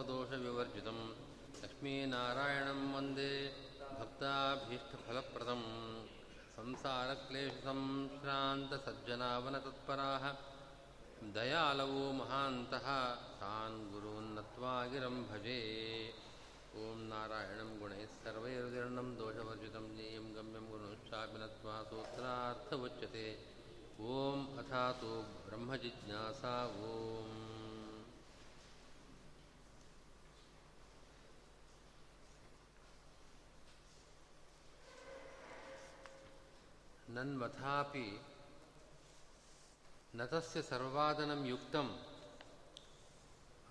सर्वदोषविवर्जितं लक्ष्मीनारायणं वन्दे भक्ताभीष्टफलप्रदं संसारक्लेशसंश्रान्तसज्जनावनतत्पराः दयालवो महान्तः तान् गुरून्नत्वा गिरं भजे। ॐ नारायणं गुणैः सर्वैर्विर्णं दोषवर्जितं ज्ञेयं गम्यं गुणोच्चापि नत्वा सूत्रार्थमुच्यते ॐ अथातो ब्रह्मजिज्ञासा ॐ नन्मथापि नतस्य सर्वादनं युक्तं।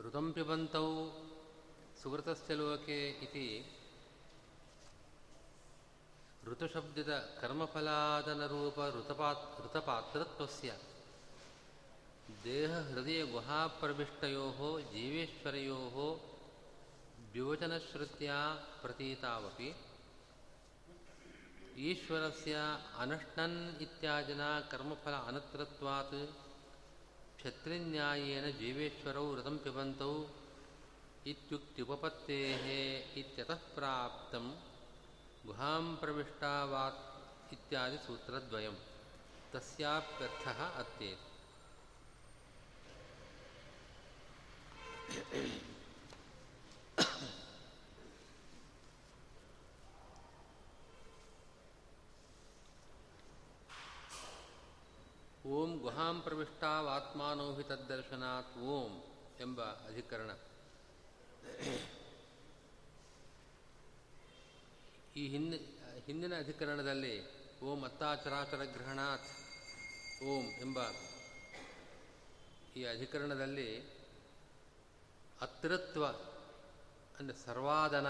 ऋतं पिबन्तौ सुकृतस्य लोके इति ऋतुशब्दितकर्मफलादनरूपऋतपात् ऋतपात्रत्वस्य देहहृदयगुहाप्रविष्टयोः जीवेश्वरयोः द्योचनश्रुत्या प्रतीतावपी ಈಶ್ವರಸ್ಯ ಅನಶ್ನನ್ ಇತ್ಯಾದಿನ ಕರ್ಮಫಲ ಅನತ್ರತ್ವಾತ್ ಕ್ಷತ್ರಿನ್ಯಾಯೇನ ಜೀವೇಶ್ವರೌ ಋತಂ ಪಿಬಂತೌ ಇತ್ಯುಕ್ತ್ಯುಪಪತ್ತೇಃ ಇತ್ಯತಃ ಪ್ರಾಪ್ತಂ ಗುಹಾಂ ಪ್ರವಿಷ್ಟಾವಾತ್ ಇತ್ಯಾದಿ ಸೂತ್ರದ್ವಯಂ. ತಸ್ಯಾಪ್ಯರ್ಥ ಅತ್ಯೇತ್ ಓಂ ಗುಹಾಂ ಪ್ರವಿಷ್ಟಾವಾತ್ಮಾನೋಹಿ ತದ್ದರ್ಶನಾತ್ ಓಂ ಎಂಬ ಅಧಿಕರಣ. ಈ ಹಿಂದೆ, ಹಿಂದಿನ ಅಧಿಕರಣದಲ್ಲಿ ಓಂ ಅತ್ತಾಚರಾಚರ ಗ್ರಹಣಾತ್ ಓಂ ಎಂಬ ಈ ಅಧಿಕರಣದಲ್ಲಿ ಅತೃತ್ವ ಅಂದರೆ ಸರ್ವಾದನ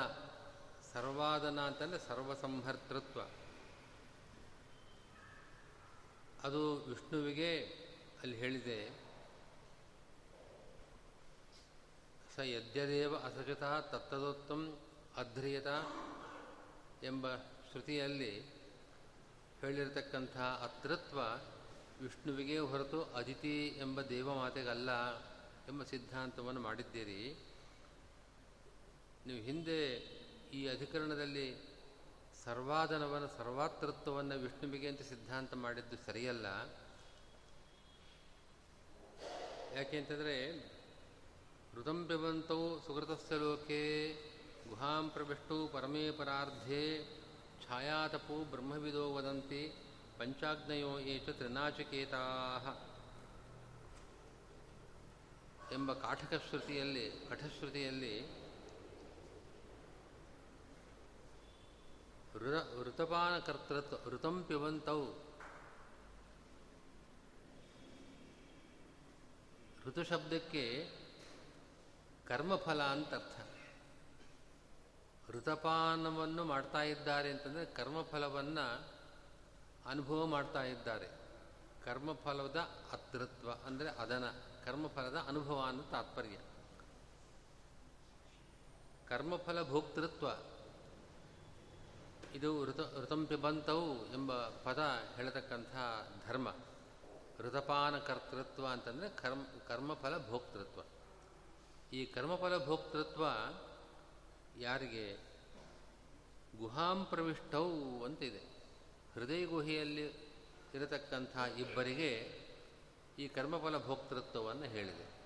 ಸರ್ವಾದನ ಅಂತಂದರೆ ಸರ್ವಸಂಹರ್ತೃತ್ವ. ಅದು ವಿಷ್ಣುವಿಗೆ ಅಲ್ಲಿ ಹೇಳಿದೆ, ಸ ಯದ್ಯದೇವ ಅಸಕೃತ ತತ್ತದೋತ್ತಂ ಅಧ್ರಿಯತ ಎಂಬ ಶ್ರುತಿಯಲ್ಲಿ ಹೇಳಿರತಕ್ಕಂಥ ಅತೃತ್ವ ವಿಷ್ಣುವಿಗೆ ಹೊರತು ಅದಿತಿ ಎಂಬ ದೇವಮಾತೆಗಲ್ಲ ಎಂಬ ಸಿದ್ಧಾಂತವನ್ನು ಮಾಡಿದ್ದೀರಿ. ನೀವು ಹಿಂದೆ ಈ ಅಧಿಕರಣದಲ್ಲಿ ಸರ್ವಾದನವನ್ನು ಸರ್ವಾತೃತ್ವವನ್ನು ವಿಷ್ಣುವಿಗೆ ಅಂತ ಸಿದ್ಧಾಂತ ಮಾಡಿದ್ದು ಸರಿಯಲ್ಲ. ಯಾಕೆ ಅಂತಂದರೆ ಸುಕೃತಸ್ಯ ಲೋಕೆ, ಗುಹಾಂ ಪ್ರವಿಷ್ಟು ಪರಮೇ ಪರಾರ್ಧೆ, ಛಾಯಾತಪು ಬ್ರಹ್ಮವಿದೋ ವದಂತಿ, ಪಂಚಾಗ್ನಯೋ ಏಚ ತ್ರಿನಾಚಿಕೇತಾ. ಎಂಬ ಕಾಠಕಶ್ರುತಿಯಲ್ಲಿ ಕಠಶ್ರುತಿಯಲ್ಲಿ ಋ ಋತಪಾನಕರ್ತೃತ್ವ, ಋತಂ ಪಿಬಂತೌ. ಋತು ಶಬ್ದಕ್ಕೆ ಕರ್ಮಫಲ ಅಂತ ಅರ್ಥ. ಋತಪಾನವನ್ನು ಮಾಡ್ತಾ ಇದ್ದಾರೆ ಅಂತಂದರೆ ಕರ್ಮಫಲವನ್ನು ಅನುಭವ ಮಾಡ್ತಾ ಇದ್ದಾರೆ. ಕರ್ಮಫಲದ ಅತೃತ್ವ ಅಂದರೆ ಅದನ, ಕರ್ಮಫಲದ ಅನುಭವ ಅನ್ನೋ ತಾತ್ಪರ್ಯ. ಕರ್ಮಫಲ ಭೋಕ್ತೃತ್ವ. ಇದು ಋತ ಋತಂ ಪಿಬಂತವು ಎಂಬ ಪದ ಹೇಳತಕ್ಕಂಥ ಧರ್ಮ. ಋತಪಾನ ಕರ್ತೃತ್ವ ಅಂತಂದರೆ ಕರ್ಮ, ಕರ್ಮಫಲ ಭೋಕ್ತೃತ್ವ. ಈ ಕರ್ಮಫಲ ಭೋಕ್ತೃತ್ವ ಯಾರಿಗೆ? ಗುಹಾಂ ಪ್ರವಿಷ್ಟವು ಅಂತಿದೆ. ಹೃದಯ ಗುಹೆಯಲ್ಲಿ ಇರತಕ್ಕಂಥ ಇಬ್ಬರಿಗೆ ಈ ಕರ್ಮಫಲ ಭೋಕ್ತೃತ್ವವನ್ನು ಹೇಳಿದೆ.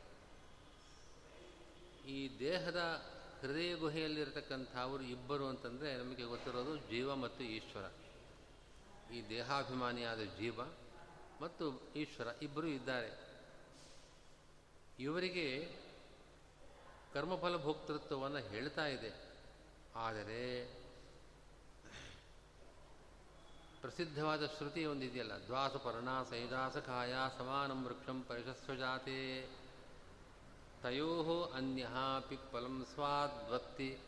ಈ ದೇಹದ ಹೃದಯ ಗುಹೆಯಲ್ಲಿರತಕ್ಕಂಥ ಅವರು ಇಬ್ಬರು ಅಂತಂದರೆ ನಮಗೆ ಗೊತ್ತಿರೋದು ಜೀವ ಮತ್ತು ಈಶ್ವರ. ಈ ದೇಹಾಭಿಮಾನಿಯಾದ ಜೀವ ಮತ್ತು ಈಶ್ವರ ಇಬ್ಬರು ಇದ್ದಾರೆ. ಇವರಿಗೆ ಕರ್ಮಫಲ ಭೋಕ್ತೃತ್ವವನ್ನು ಹೇಳ್ತಾ ಇದೆ. ಆದರೆ ಪ್ರಸಿದ್ಧವಾದ ಶ್ರುತಿ ಒಂದಿದೆಯಲ್ಲ ದ್ವಾಸ ಪರ್ಣ ಸೈದಾಸ ಕಾಯ ಸಮಾನಂ ವೃಕ್ಷಂ ಪರಿಶಸ್ವಜಾತೆ. ತಯೋ ಅನ್ಯ ಪಿಪ್ಪಲಂ ಸ್ವಾದ್ವತ್ತಿ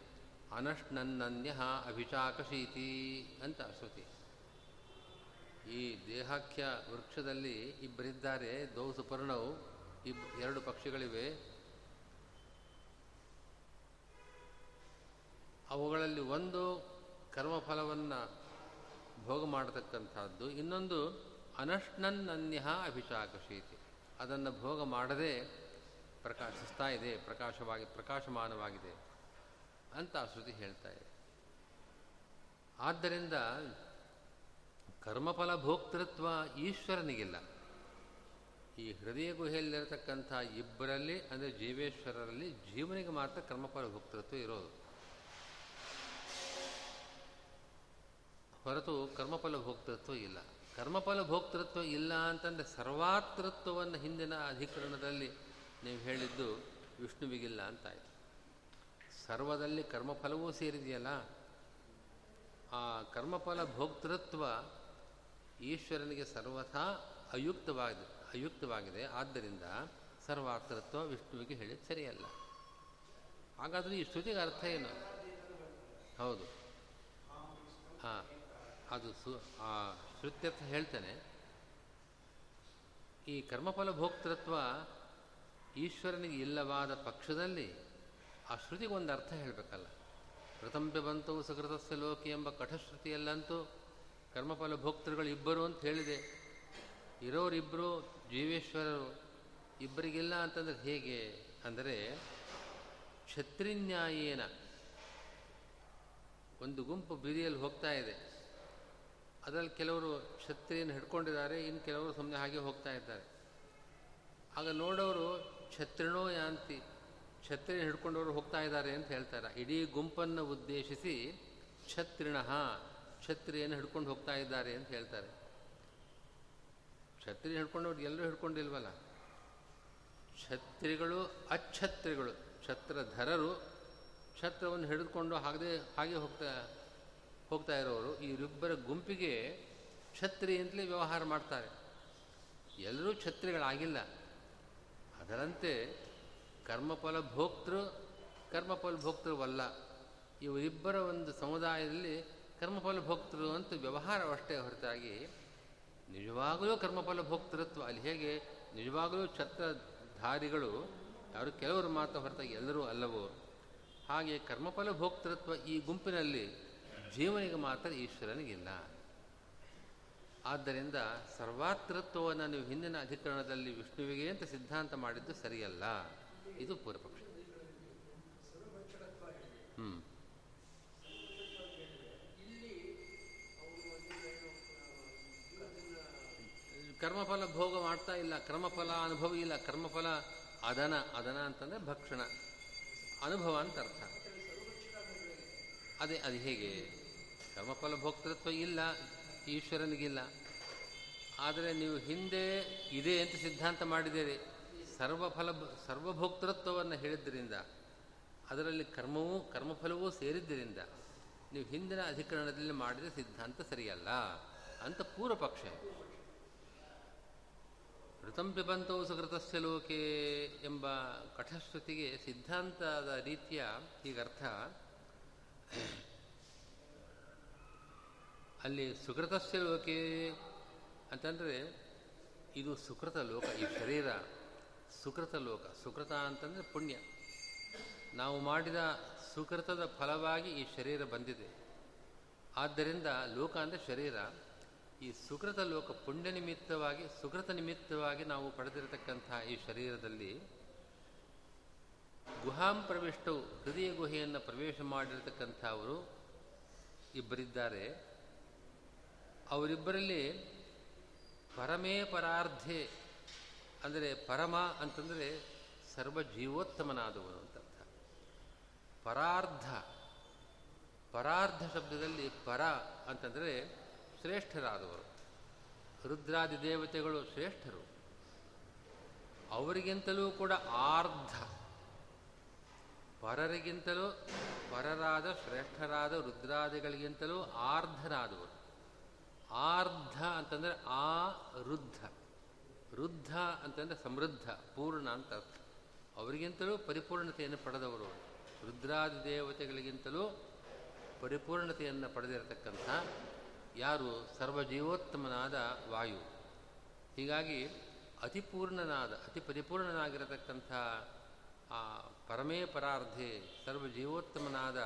ಅನಷ್ಣನ್ನನ್ಯ ಅಭಿಚಾಕಶೀತಿ ಅಂತ ಶ್ರುತಿ. ಈ ದೇಹಾಖ್ಯ ವೃಕ್ಷದಲ್ಲಿ ಇಬ್ಬರಿದ್ದಾರೆ ದೋ ಸುಪರ್ಣವು ಇಬ್ ಎರಡು ಪಕ್ಷಿಗಳಿವೆ. ಅವುಗಳಲ್ಲಿ ಒಂದು ಕರ್ಮಫಲವನ್ನು ಭೋಗ ಮಾಡತಕ್ಕಂಥದ್ದು, ಇನ್ನೊಂದು ಅನಷ್ಣನ್ನನ್ಯ ಅಭಿಚಾಕಶೀತಿ ಅದನ್ನು ಭೋಗ ಮಾಡದೆ ಪ್ರಕಾಶಿಸ್ತಾ ಇದೆ, ಪ್ರಕಾಶವಾಗಿ, ಪ್ರಕಾಶಮಾನವಾಗಿದೆ ಅಂತ ಆ ಶ್ರುತಿ ಹೇಳ್ತಾ ಇದೆ. ಆದ್ದರಿಂದ ಕರ್ಮಫಲ ಭೋಕ್ತೃತ್ವ ಈಶ್ವರನಿಗಿಲ್ಲ. ಈ ಹೃದಯ ಗುಹೆಯಲ್ಲಿರತಕ್ಕಂಥ ಇಬ್ಬರಲ್ಲಿ, ಅಂದರೆ ಜೀವೇಶ್ವರರಲ್ಲಿ ಜೀವನಿಗೆ ಮಾತ್ರ ಕರ್ಮಫಲ ಭೋಕ್ತೃತ್ವ ಇರೋದು. ಹೊರತು ಕರ್ಮಫಲ ಭೋಕ್ತೃತ್ವ ಇಲ್ಲ. ಕರ್ಮಫಲ ಭೋಕ್ತೃತ್ವ ಇಲ್ಲ ಅಂತಂದರೆ ಸರ್ವಾತೃತ್ವವನ್ನು ಹಿಂದಿನ ಅಧಿಕರಣದಲ್ಲಿ ನೀವು ಹೇಳಿದ್ದು ವಿಷ್ಣುವಿಗಿಲ್ಲ ಅಂತಾಯಿತು. ಸರ್ವದಲ್ಲಿ ಕರ್ಮಫಲವೂ ಸೇರಿದೆಯಲ್ಲ? ಆ ಕರ್ಮಫಲ ಭೋಕ್ತೃತ್ವ ಈಶ್ವರನಿಗೆ ಸರ್ವಥಾ ಅಯುಕ್ತವಾಗಿದೆ ಅಯುಕ್ತವಾಗಿದೆ. ಆದ್ದರಿಂದ ಸರ್ವಾರ್ಥತ್ವ ವಿಷ್ಣುವಿಗೆ ಹೇಳಿದ ಸರಿಯಲ್ಲ. ಹಾಗಾದರೆ ಈ ಶ್ರುತಿಗೆ ಅರ್ಥ ಏನು? ಹೌದು. ಹಾಂ, ಅದು ಸು, ಆ ಶ್ರುತ್ಯರ್ಥ ಹೇಳ್ತೇನೆ. ಈ ಕರ್ಮಫಲ ಭೋಕ್ತೃತ್ವ ಈಶ್ವರನಿಗೆ ಇಲ್ಲವಾದ ಪಕ್ಷದಲ್ಲಿ ಆ ಶ್ರುತಿಗೊಂದು ಅರ್ಥ ಹೇಳಬೇಕಲ್ಲ. ಕೃತಂಬೆ ಬಂತು, ಸಕೃತಸ್ಯ ಲೋಕಿ ಎಂಬ ಕಠಶ್ರುತಿಯಲ್ಲಂತೂ ಕರ್ಮಫಲ ಭೋಕ್ತೃಗಳು ಇಬ್ಬರು ಅಂತ ಹೇಳಿದೆ. ಇರೋರಿಬ್ಬರು ಜೀವೇಶ್ವರರು, ಇಬ್ಬರಿಗಿಲ್ಲ ಅಂತಂದ್ರೆ ಹೇಗೆ? ಅಂದರೆ ಛತ್ರಿನ್ಯಾಯೇನ ಒಂದು ಗುಂಪು ಬೀದಿಯಲ್ಲಿ ಹೋಗ್ತಾ ಇದೆ. ಅದರಲ್ಲಿ ಕೆಲವರು ಛತ್ರಿಯನ್ನು ಹಿಡ್ಕೊಂಡಿದ್ದಾರೆ, ಇನ್ನು ಕೆಲವರು ಸುಮ್ಮನೆ ಹಾಗೆ ಹೋಗ್ತಾ ಇದ್ದಾರೆ. ಆಗ ನೋಡೋರು ಛತ್ರಿಣೋ ಯಾಂತಿ? ಛತ್ರಿ ಹಿಡ್ಕೊಂಡವರು ಹೋಗ್ತಾ ಇದ್ದಾರೆ ಅಂತ ಹೇಳ್ತಾರೆ. ಇಡೀ ಗುಂಪನ್ನು ಉದ್ದೇಶಿಸಿ ಛತ್ರಿಣ, ಛತ್ರಿಯನ್ನು ಹಿಡ್ಕೊಂಡು ಹೋಗ್ತಾ ಇದ್ದಾರೆ ಅಂತ ಹೇಳ್ತಾರೆ. ಛತ್ರಿ ಹಿಡ್ಕೊಂಡವ್ರು ಎಲ್ಲರೂ ಹಿಡ್ಕೊಂಡಿಲ್ವಲ್ಲ? ಛತ್ರಿಗಳು ಅಛತ್ರಿಗಳು. ಛತ್ರಧರರು ಛತ್ರವನ್ನು ಹಿಡಿದುಕೊಂಡು ಹಾಗೆ ಹಾಗೆ ಹೋಗ್ತಾ ಹೋಗ್ತಾ ಇರೋರು. ಇವರಿಬ್ಬರ ಗುಂಪಿಗೆ ಛತ್ರಿ ಅಂತಲೇ ವ್ಯವಹಾರ ಮಾಡ್ತಾರೆ. ಎಲ್ಲರೂ ಛತ್ರಿಗಳಾಗಿಲ್ಲ. ಅದರಂತೆ ಕರ್ಮಫಲ ಭೋಕ್ತೃ, ಕರ್ಮಫಲ ಭೋಕ್ತೃವಲ್ಲ. ಇವರಿಬ್ಬರ ಒಂದು ಸಮುದಾಯದಲ್ಲಿ ಕರ್ಮಫಲ ಭೋಕ್ತೃ ಅಂತ ವ್ಯವಹಾರವಷ್ಟೇ ಹೊರತಾಗಿ ನಿಜವಾಗಲೂ ಕರ್ಮಫಲ ಭೋಕ್ತೃತ್ವ, ಅಲ್ಲಿ ಹೇಗೆ ನಿಜವಾಗಲೂ ಛತ್ರಧಾರಿಗಳು, ಯಾರು ಕೆಲವರು ಮಾತ್ರ ಹೊರತಾಗಿ ಎಲ್ಲರೂ ಅಲ್ಲವೋ? ಹಾಗೆ ಕರ್ಮಫಲ ಭೋಕ್ತೃತ್ವ ಈ ಗುಂಪಿನಲ್ಲಿ ಜೀವನಿಗೆ ಮಾತ್ರ ಈಶ್ವರನಿಗಿಲ್ಲ. ಆದ್ದರಿಂದ ಸರ್ವಾತೃತ್ವವನ್ನು ನೀವು ಹಿಂದಿನ ಅಧಿಕರಣದಲ್ಲಿ ವಿಷ್ಣುವಿಗೆ ಅಂತ ಸಿದ್ಧಾಂತ ಮಾಡಿದ್ದು ಸರಿಯಲ್ಲ. ಇದು ಪೂರ್ವಪಕ್ಷ. ಹ್ಞೂ ಕರ್ಮಫಲ ಭೋಗ ಮಾಡ್ತಾ ಇಲ್ಲ, ಕರ್ಮಫಲ ಅನುಭವ ಇಲ್ಲ, ಕರ್ಮಫಲ ಅದನ ಅದನ ಅಂತಂದರೆ ಭಕ್ಷಣ. ಅನುಭವ ಅಂತ ಅರ್ಥ. ಅದೇ, ಅದು ಹೇಗೆ? ಕರ್ಮಫಲ ಭೋಕ್ತೃತ್ವ ಇಲ್ಲ ಈಶ್ವರನಿಗಿಲ್ಲ. ಆದರೆ ನೀವು ಹಿಂದೆ ಇದೆ ಅಂತ ಸಿದ್ಧಾಂತ ಮಾಡಿದ್ದೀರಿ. ಸರ್ವಫಲ ಸರ್ವಭೋಕ್ತೃತ್ವವನ್ನು ಹೇಳಿದ್ದರಿಂದ, ಅದರಲ್ಲಿ ಕರ್ಮವೂ, ಕರ್ಮಫಲವೂ ಸೇರಿದ್ದರಿಂದ ನೀವು ಹಿಂದಿನ ಅಧಿಕರಣದಲ್ಲಿ ಮಾಡಿದ ಸಿದ್ಧಾಂತ ಸರಿಯಲ್ಲ ಅಂತ ಪೂರ್ವ ಪಕ್ಷ. ಋತಂ ಪಿಬಂತವು ಸುಕೃತಸ್ಯ ಲೋಕೆ ಎಂಬ ಕಠಶ್ರುತಿಗೆ ಸಿದ್ಧಾಂತದ ರೀತಿಯ ಈಗರ್ಥ ಅಲ್ಲಿ ಸುಕೃತಸ್ಯ ಲೋಕೆ ಅಂತಂದರೆ ಇದು ಸುಕೃತ ಲೋಕ, ಈ ಶರೀರ ಸುಕೃತ ಲೋಕ. ಸುಕೃತ ಅಂತಂದರೆ ಪುಣ್ಯ. ನಾವು ಮಾಡಿದ ಸುಕೃತದ ಫಲವಾಗಿ ಈ ಶರೀರ ಬಂದಿದೆ. ಆದ್ದರಿಂದ ಲೋಕ ಅಂದರೆ ಶರೀರ. ಈ ಸುಕೃತ ಲೋಕ ಪುಣ್ಯ ನಿಮಿತ್ತವಾಗಿ, ಸುಕೃತ ನಿಮಿತ್ತವಾಗಿ ನಾವು ಪಡೆದಿರತಕ್ಕಂಥ ಈ ಶರೀರದಲ್ಲಿ ಗುಹಾಂ ಪ್ರವಿಷ್ಟವು ಹೃದಯ ಗುಹೆಯನ್ನು ಪ್ರವೇಶ ಮಾಡಿರತಕ್ಕಂಥವರು ಇಬ್ಬರಿದ್ದಾರೆ. ಅವರಿಬ್ಬರಲ್ಲಿ ಪರಮೇ ಪರಾರ್ಧೆ ಅಂದರೆ ಪರಮ ಅಂತಂದರೆ ಸರ್ವ ಜೀವೋತ್ತಮನಾದವನು ಅಂತ ಅರ್ಥ. ಪರಾರ್ಧ ಪರಾರ್ಧ ಶಬ್ದದಲ್ಲಿ ಪರ ಅಂತಂದರೆ ಶ್ರೇಷ್ಠರಾದವರು. ರುದ್ರಾದಿ ದೇವತೆಗಳು ಶ್ರೇಷ್ಠರು. ಅವರಿಗಿಂತಲೂ ಕೂಡ ಆರ್ಧ. ಪರರಿಗಿಂತಲೂ ಪರರಾದ, ಶ್ರೇಷ್ಠರಾದ ರುದ್ರಾದಿಗಳಿಗಿಂತಲೂ ಆರ್ಧರಾದವರು ಆರ್ಧ ಅಂತಂದರೆ ಆ ರುದ್ಧ. ವೃದ್ಧ ಅಂತಂದರೆ ಸಮೃದ್ಧ, ಪೂರ್ಣ ಅಂತ ಅರ್ಥ. ಅವರಿಗಿಂತಲೂ ಪರಿಪೂರ್ಣತೆಯನ್ನು ಪಡೆದವರು ರುದ್ರಾದಿ ದೇವತೆಗಳಿಗಿಂತಲೂ ಪರಿಪೂರ್ಣತೆಯನ್ನು ಪಡೆದಿರತಕ್ಕಂಥ ಯಾರು? ಸರ್ವಜೀವೋತ್ತಮನಾದ ವಾಯು. ಹೀಗಾಗಿ ಅತಿಪೂರ್ಣನಾದ, ಅತಿ ಪರಿಪೂರ್ಣನಾಗಿರತಕ್ಕಂಥ ಆ ಪರಮೇ ಪರಾರ್ಧೆ ಸರ್ವಜೀವೋತ್ತಮನಾದ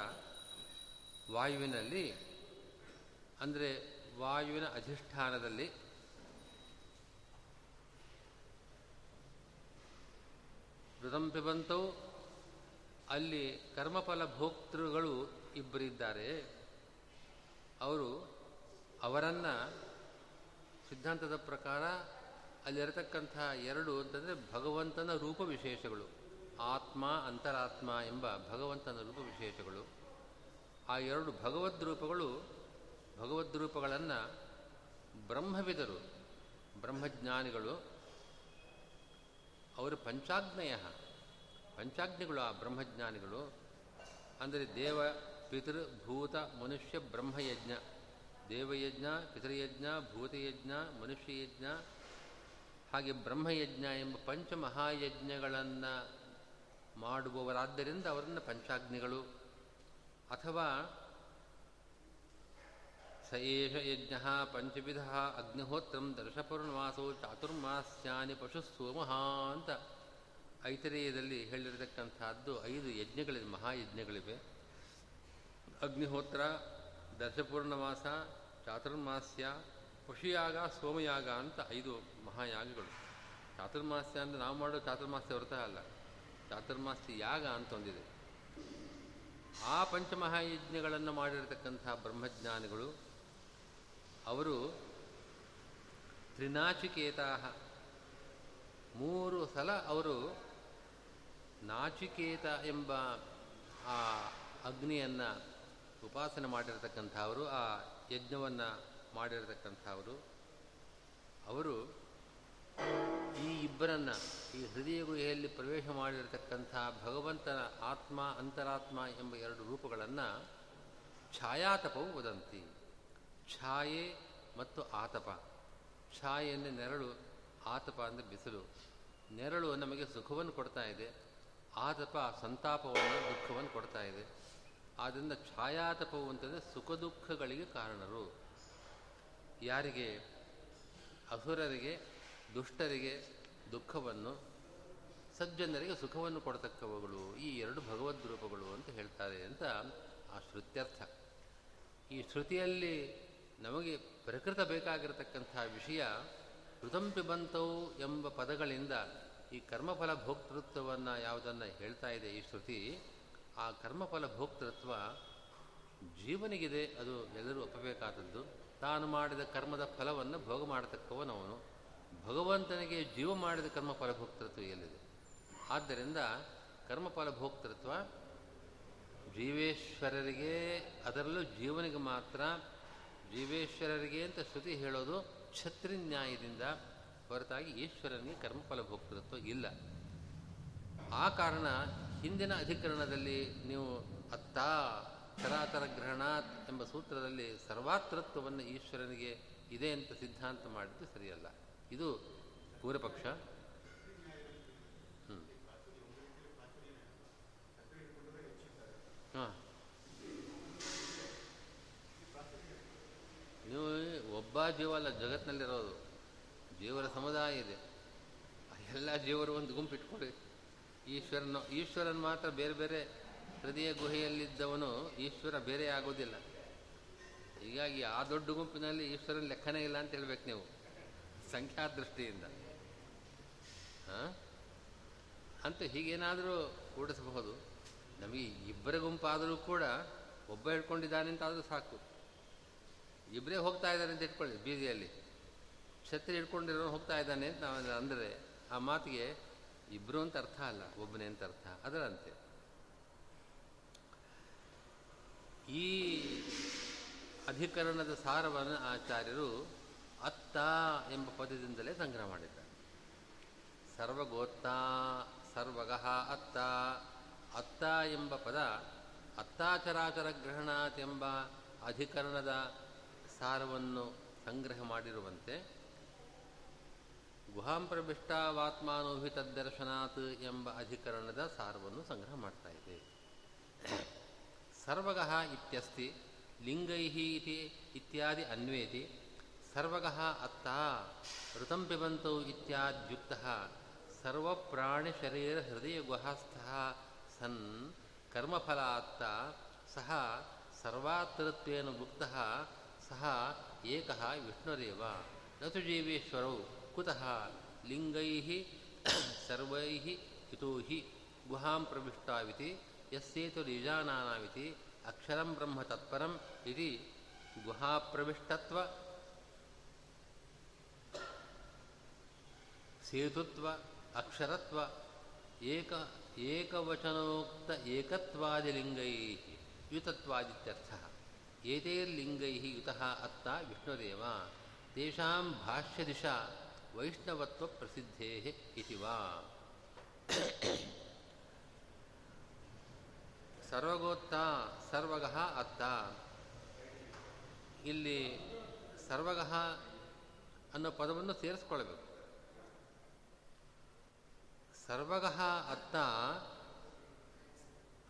ವಾಯುವಿನಲ್ಲಿ ಅಂದರೆ ವಾಯುವಿನ ಅಧಿಷ್ಠಾನದಲ್ಲಿ ಋತಂ ಅಲ್ಲಿ ಕರ್ಮಫಲ ಭೋಕ್ತೃಗಳು ಇಬ್ಬರಿದ್ದಾರೆ. ಅವರು ಅವರನ್ನು ಸಿದ್ಧಾಂತದ ಪ್ರಕಾರ ಅಲ್ಲಿರತಕ್ಕಂಥ ಎರಡು ಅಂತಂದರೆ ಭಗವಂತನ ರೂಪ ವಿಶೇಷಗಳು, ಆತ್ಮ, ಅಂತರಾತ್ಮ ಎಂಬ ಭಗವಂತನ ರೂಪ ವಿಶೇಷಗಳು. ಆ ಎರಡು ಭಗವದ್ ರೂಪಗಳು ಭಗವದ್ ರೂಪಗಳನ್ನು ಬ್ರಹ್ಮವಿದರು, ಬ್ರಹ್ಮಜ್ಞಾನಿಗಳು. ಅವರು ಪಂಚಾಗ್ನೆಯ ಪಂಚಾಗ್ನಿಗಳು ಆ ಬ್ರಹ್ಮಜ್ಞಾನಿಗಳು. ಅಂದರೆ ದೇವ, ಪಿತೃ, ಭೂತ, ಮನುಷ್ಯ, ಬ್ರಹ್ಮಯಜ್ಞ. ದೇವಯಜ್ಞ, ಪಿತೃಯಜ್ಞ, ಭೂತಯಜ್ಞ, ಮನುಷ್ಯಯಜ್ಞ. ಹಾಗೆ ಬ್ರಹ್ಮಯಜ್ಞ ಎಂಬ ಪಂಚಮಹಾಯಜ್ಞಗಳನ್ನು ಮಾಡುವವರಾದ್ದರಿಂದ ಅವರನ್ನು ಪಂಚಾಗ್ನಿಗಳು ಅಥವಾ ಏಷ ಯಜ್ಞ ಪಂಚವಿಧ ಅಗ್ನಿಹೋತ್ರಂ ದರ್ಶಪೂರ್ಣವಾಸು ಚಾತುರ್ಮಾಸ್ಯಾನಿ ಪಶು ಸೋಮಃ ಅಂತ ಐತರೇಯದಲ್ಲಿ ಹೇಳಿರತಕ್ಕಂಥದ್ದು ಐದು ಯಜ್ಞಗಳಿವೆ ಮಹಾಯಜ್ಞಗಳಿವೆ ಅಗ್ನಿಹೋತ್ರ, ದರ್ಶಪೂರ್ಣವಾಸ, ಚಾತುರ್ಮಾಸ್ಯ, ಪಶುಯಾಗ, ಸೋಮಯಾಗ ಅಂತ ಐದು ಮಹಾಯಾಗಗಳು. ಚಾತುರ್ಮಾಸ್ಯ ಅಂದರೆ ನಾವು ಮಾಡೋ ಚಾತುರ್ಮಾಸ್ಯ ವ್ರತ ಅಲ್ಲ. ಚಾತುರ್ಮಾಸ್ಯ ಯಾಗ ಅಂತ ಒಂದಿದೆ. ಆ ಪಂಚಮಹಾಯಜ್ಞಗಳನ್ನು ಮಾಡಿರತಕ್ಕಂಥ ಬ್ರಹ್ಮಜ್ಞಾನಿಗಳು ಅವರು ತ್ರಿನಾಚಿಕೇತಾ ಮೂರು ಸಲ ಅವರು ನಾಚಿಕೇತ ಎಂಬ ಆ ಅಗ್ನಿಯನ್ನು ಉಪಾಸನೆ ಮಾಡಿರತಕ್ಕಂಥವರು, ಆ ಯಜ್ಞವನ್ನು ಮಾಡಿರತಕ್ಕಂಥವರು. ಅವರು ಈ ಇಬ್ಬರನ್ನು ಈ ಹೃದಯ ಗುಹೆಯಲ್ಲಿ ಪ್ರವೇಶ ಮಾಡಿರತಕ್ಕಂಥ ಭಗವಂತನ ಆತ್ಮ, ಅಂತರಾತ್ಮ ಎಂಬ ಎರಡು ರೂಪಗಳನ್ನು ಛಾಯಾತಪವು ವದಂತಿ. ಛಾಯೆ ಮತ್ತು ಆತಪ. ಛಾಯೆ ಅಂದರೆ ನೆರಳು, ಆತಪ ಅಂದರೆ ಬಿಸಿಲು. ನೆರಳು ನಮಗೆ ಸುಖವನ್ನು ಕೊಡ್ತಾ ಇದೆ, ಆತಪ ಸಂತಾಪವನ್ನು, ದುಃಖವನ್ನು ಕೊಡ್ತಾ ಇದೆ. ಆದ್ದರಿಂದ ಛಾಯಾತಪವು ಅಂತಂದರೆ ಸುಖ ದುಃಖಗಳಿಗೆ ಕಾರಣರು. ಯಾರಿಗೆ? ಅಸುರರಿಗೆ, ದುಷ್ಟರಿಗೆ ದುಃಖವನ್ನು, ಸಜ್ಜನರಿಗೆ ಸುಖವನ್ನು ಕೊಡತಕ್ಕವುಗಳು, ಈ ಎರಡು ಭಗವದ್ ರೂಪಗಳು ಅಂತ ಹೇಳ್ತಾರೆ ಅಂತ ಆ ಶ್ರುತ್ಯರ್ಥ. ಈ ಶ್ರುತಿಯಲ್ಲಿ ನಮಗೆ ಪ್ರಕೃತ ಬೇಕಾಗಿರತಕ್ಕಂಥ ವಿಷಯ ಋತಂಪಿಬಂತವು ಎಂಬ ಪದಗಳಿಂದ ಈ ಕರ್ಮಫಲ ಭೋಕ್ತೃತ್ವವನ್ನು ಯಾವುದನ್ನು ಹೇಳ್ತಾ ಇದೆ ಈ ಶ್ರುತಿ. ಆ ಕರ್ಮಫಲ ಭೋಕ್ತೃತ್ವ ಜೀವನಿಗಿದೆ, ಅದು ಎಲ್ಲರೂ ಒಪ್ಪಬೇಕಾದದ್ದು. ತಾನು ಮಾಡಿದ ಕರ್ಮದ ಫಲವನ್ನು ಭೋಗ ಮಾಡತಕ್ಕವನವನು ಭಗವಂತನಿಗೆ ಜೀವ ಮಾಡಿದ ಕರ್ಮಫಲ ಭೋಕ್ತೃತ್ವ ಎಲ್ಲಿದೆ? ಆದ್ದರಿಂದ ಕರ್ಮಫಲ ಭೋಕ್ತೃತ್ವ ಜೀವೇಶ್ವರರಿಗೆ, ಅದರಲ್ಲೂ ಜೀವನಿಗೆ ಮಾತ್ರ ಜೀವೇಶ್ವರರಿಗೆ ಅಂತ ಶ್ರುತಿ ಹೇಳೋದು ಛತ್ರಿನ್ಯಾಯದಿಂದ ಹೊರತಾಗಿ ಈಶ್ವರನಿಗೆ ಕರ್ಮಫಲ ಭೋಕ್ತೃತ್ವ ಇಲ್ಲ. ಆ ಕಾರಣ ಹಿಂದಿನ ಅಧಿಕರಣದಲ್ಲಿ ನೀವು ಅತ್ತ ಚರಾಚರ ಗ್ರಹಣಾತ್ ಎಂಬ ಸೂತ್ರದಲ್ಲಿ ಸರ್ವಾತೃತ್ವವನ್ನು ಈಶ್ವರನಿಗೆ ಇದೆ ಅಂತ ಸಿದ್ಧಾಂತ ಮಾಡಿದ್ದು ಸರಿಯಲ್ಲ. ಇದು ಪೂರ್ವಪಕ್ಷ. ಹ್ಞೂ ಹಾಂ. ನೀವು ಒಬ್ಬ ಜೀವ ಅಲ್ಲ, ಜಗತ್ತಿನಲ್ಲಿರೋದು. ಜೀವರ ಸಮುದಾಯ ಇದೆ. ಎಲ್ಲ ಜೀವರು ಒಂದು ಗುಂಪು ಇಟ್ಕೊಳ್ಳಿ ಈಶ್ವರನ, ಈಶ್ವರನ್ ಮಾತ್ರ ಬೇರೆ ಬೇರೆ ಹೃದಯ ಗುಹೆಯಲ್ಲಿದ್ದವನು ಈಶ್ವರ ಬೇರೆ ಆಗೋದಿಲ್ಲ. ಹೀಗಾಗಿ ಆ ದೊಡ್ಡ ಗುಂಪಿನಲ್ಲಿ ಈಶ್ವರನ ಲೆಕ್ಕನೇ ಇಲ್ಲ ಅಂತ ಹೇಳ್ಬೇಕು ನೀವು. ಸಂಖ್ಯಾ ದೃಷ್ಟಿಯಿಂದ ಹಾಂ? ಅಂತ ಹೀಗೇನಾದರೂ ಕೂಡಿಸಬಹುದು. ನಮಗೆ ಇಬ್ಬರ ಗುಂಪಾದರೂ ಕೂಡ ಒಬ್ಬ ಹಿಡ್ಕೊಂಡಿದ್ದಾನೆ ಅಂತಾದರೂ ಸಾಕು. ಇಬ್ಬರೇ ಹೋಗ್ತಾ ಇದ್ದಾರೆ ಅಂತ ಇಟ್ಕೊಳ್ಳಿ ಬೀದಿಯಲ್ಲಿ. ಛತ್ರಿ ಹಿಡ್ಕೊಂಡಿರೋ ಹೋಗ್ತಾ ಇದ್ದಾನೆ ಅಂತ ನಾವು ಅಂದರೆ ಆ ಮಾತಿಗೆ ಇಬ್ಬರು ಅಂತ ಅರ್ಥ ಅಲ್ಲ, ಒಬ್ಬನೇ ಅಂತ ಅರ್ಥ. ಅದರಂತೆ. ಈ ಅಧಿಕರಣದ ಸಾರವನ್ನು ಆಚಾರ್ಯರು ಅತ್ತ ಎಂಬ ಪದದಿಂದಲೇ ಸಂಗ್ರಹ ಮಾಡಿದ್ದಾರೆ. ಸರ್ವಗೋತ್ತ, ಸರ್ವಗಃ ಅತ್ತ ಅತ್ತ ಎಂಬ ಪದ ಅತ್ತಾಚರಾಚರ ಗ್ರಹಣಾತ್ ಎಂಬ ಅಧಿಕರಣದ ಸಾರವನ್ನು ಸಂಗ್ರಹ ಮಾಡಿರುವಂತೆ, ಗುಹಾಂ ಪ್ರವಿಷ್ಟಾವಾತ್ಮಾನುಹಿತದರ್ಶನಾತ್ ಎಂಬ ಅಧಿಕರಣದ ಸಾರವನ್ನು ಸಂಗ್ರಹ ಮಾಡ್ತಾ ಇದೆ. ಸರ್ವಗಃ ಇತ್ಯಸ್ತಿ, ಲಿಂಗೈಹಿ ಇತಿ ಇತ್ಯಾದಿ ಅನ್ವೇತಿ, ಸರ್ವಗಃ ಅತ್ತ ಋತಂ ಪಿಬಂತೌ ಇತ್ಯಾದ್ಯುಕ್ತ ಸರ್ವಪ್ರಾಣಿ ಶರೀರ ಹೃದಯ ಗುಹಾಸ್ಥ ಸನ್ ಕರ್ಮಫಲಾತ್ತ ಸಹ ಸರ್ವಾತೃತ್ವೇನ ಭುಕ್ತ ಸಹ ಏಕ ವಿಷ್ಣುರೇವ ನತು ಜೀವೇಶ್ವರೌ ಕುತಃ ಲಿಂಗೈ ಸರ್ವೈ ಇತೋ ಹಿ ಗುಹಾಂ ಪ್ರವಿಷ್ಟಾವಿತಿ ಯಸ್ಸೇತು ನಿಜಾನಾನಾವಿತಿ ಅಕ್ಷರಂ ಬ್ರಹ್ಮ ತತ್ಪರಂ ಇತಿ ಗುಹಾಪ್ರವಿಷ್ಟತ್ವ ಸೇತುತ್ವ ಅಕ್ಷರತ್ವ ಏಕ ಏಕವಚನೋಕ್ತ ಏಕತ್ವಾದಿಲಿಂಗೈ ಯುತತ್ವಾದಿತ್ಯರ್ಥ ಏತೈರ್ಲಿಂಗೈ ಯುತಃ ಅತ್ತ ವಿಷ್ಣುದೇವ, ತೇಷಾಂ ಭಾಷ್ಯದಿಶಾ ವೈಷ್ಣವತ್ವ ಪ್ರಸಿದ್ಧೇ ಇತಿ ಸರ್ವಗೋತ್ತ ಸರ್ವಗಃ ಅತ್ತ. ಇಲ್ಲಿ ಸರ್ವಗಃ ಅನ್ನೋ ಪದವನ್ನು ಸೇರಿಸ್ಕೊಳ್ಬೇಕು. ಸರ್ವಗಃ ಅತ್ತ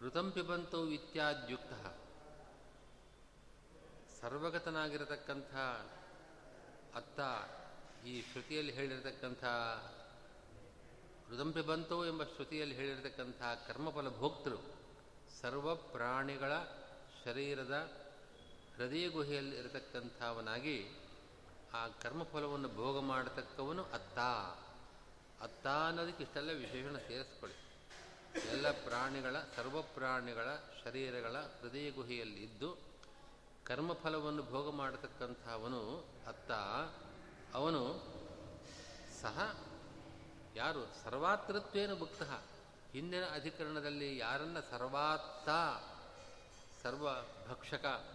ಋತಂ ಪಿಬಂತೌ ಇತ್ಯಾದ್ಯುಕ್ತ. ಸರ್ವಗತನಾಗಿರತಕ್ಕಂಥ ಅತ್ತ ಈ ಶ್ರುತಿಯಲ್ಲಿ ಹೇಳಿರತಕ್ಕಂಥ ರುದಂಬಿ ಬಂತೋ ಎಂಬ ಶ್ರುತಿಯಲ್ಲಿ ಹೇಳಿರತಕ್ಕಂಥ ಕರ್ಮಫಲ ಭೋಕ್ತೃ ಸರ್ವ ಪ್ರಾಣಿಗಳ ಶರೀರದ ಹೃದಯ ಗುಹೆಯಲ್ಲಿ ಇರತಕ್ಕಂಥವನಾಗಿ ಆ ಕರ್ಮಫಲವನ್ನು ಭೋಗ ಮಾಡತಕ್ಕವನು ಅತ್ತ. ಅತ್ತ ಅನ್ನೋದಕ್ಕೆ ಇಷ್ಟೆಲ್ಲ ವಿಶೇಷಣ ಸೇರಿಸ್ಕೊಳ್ಳಿ. ಎಲ್ಲ ಪ್ರಾಣಿಗಳ, ಸರ್ವ ಪ್ರಾಣಿಗಳ ಶರೀರಗಳ ಹೃದಯ ಗುಹೆಯಲ್ಲಿ ಇದ್ದು ಕರ್ಮಫಲವನ್ನು ಭೋಗ ಮಾಡತಕ್ಕಂಥವನು ಅತ್ತ. ಅವನು ಸಹ ಯಾರು? ಸರ್ವಾತೃತ್ವೇನ ಭುಕ್ತ. ಹಿಂದಿನ ಅಧಿಕರಣದಲ್ಲಿ ಯಾರನ್ನ ಸರ್ವಾತ್ತ ಸರ್ವ ಭಕ್ಷಕ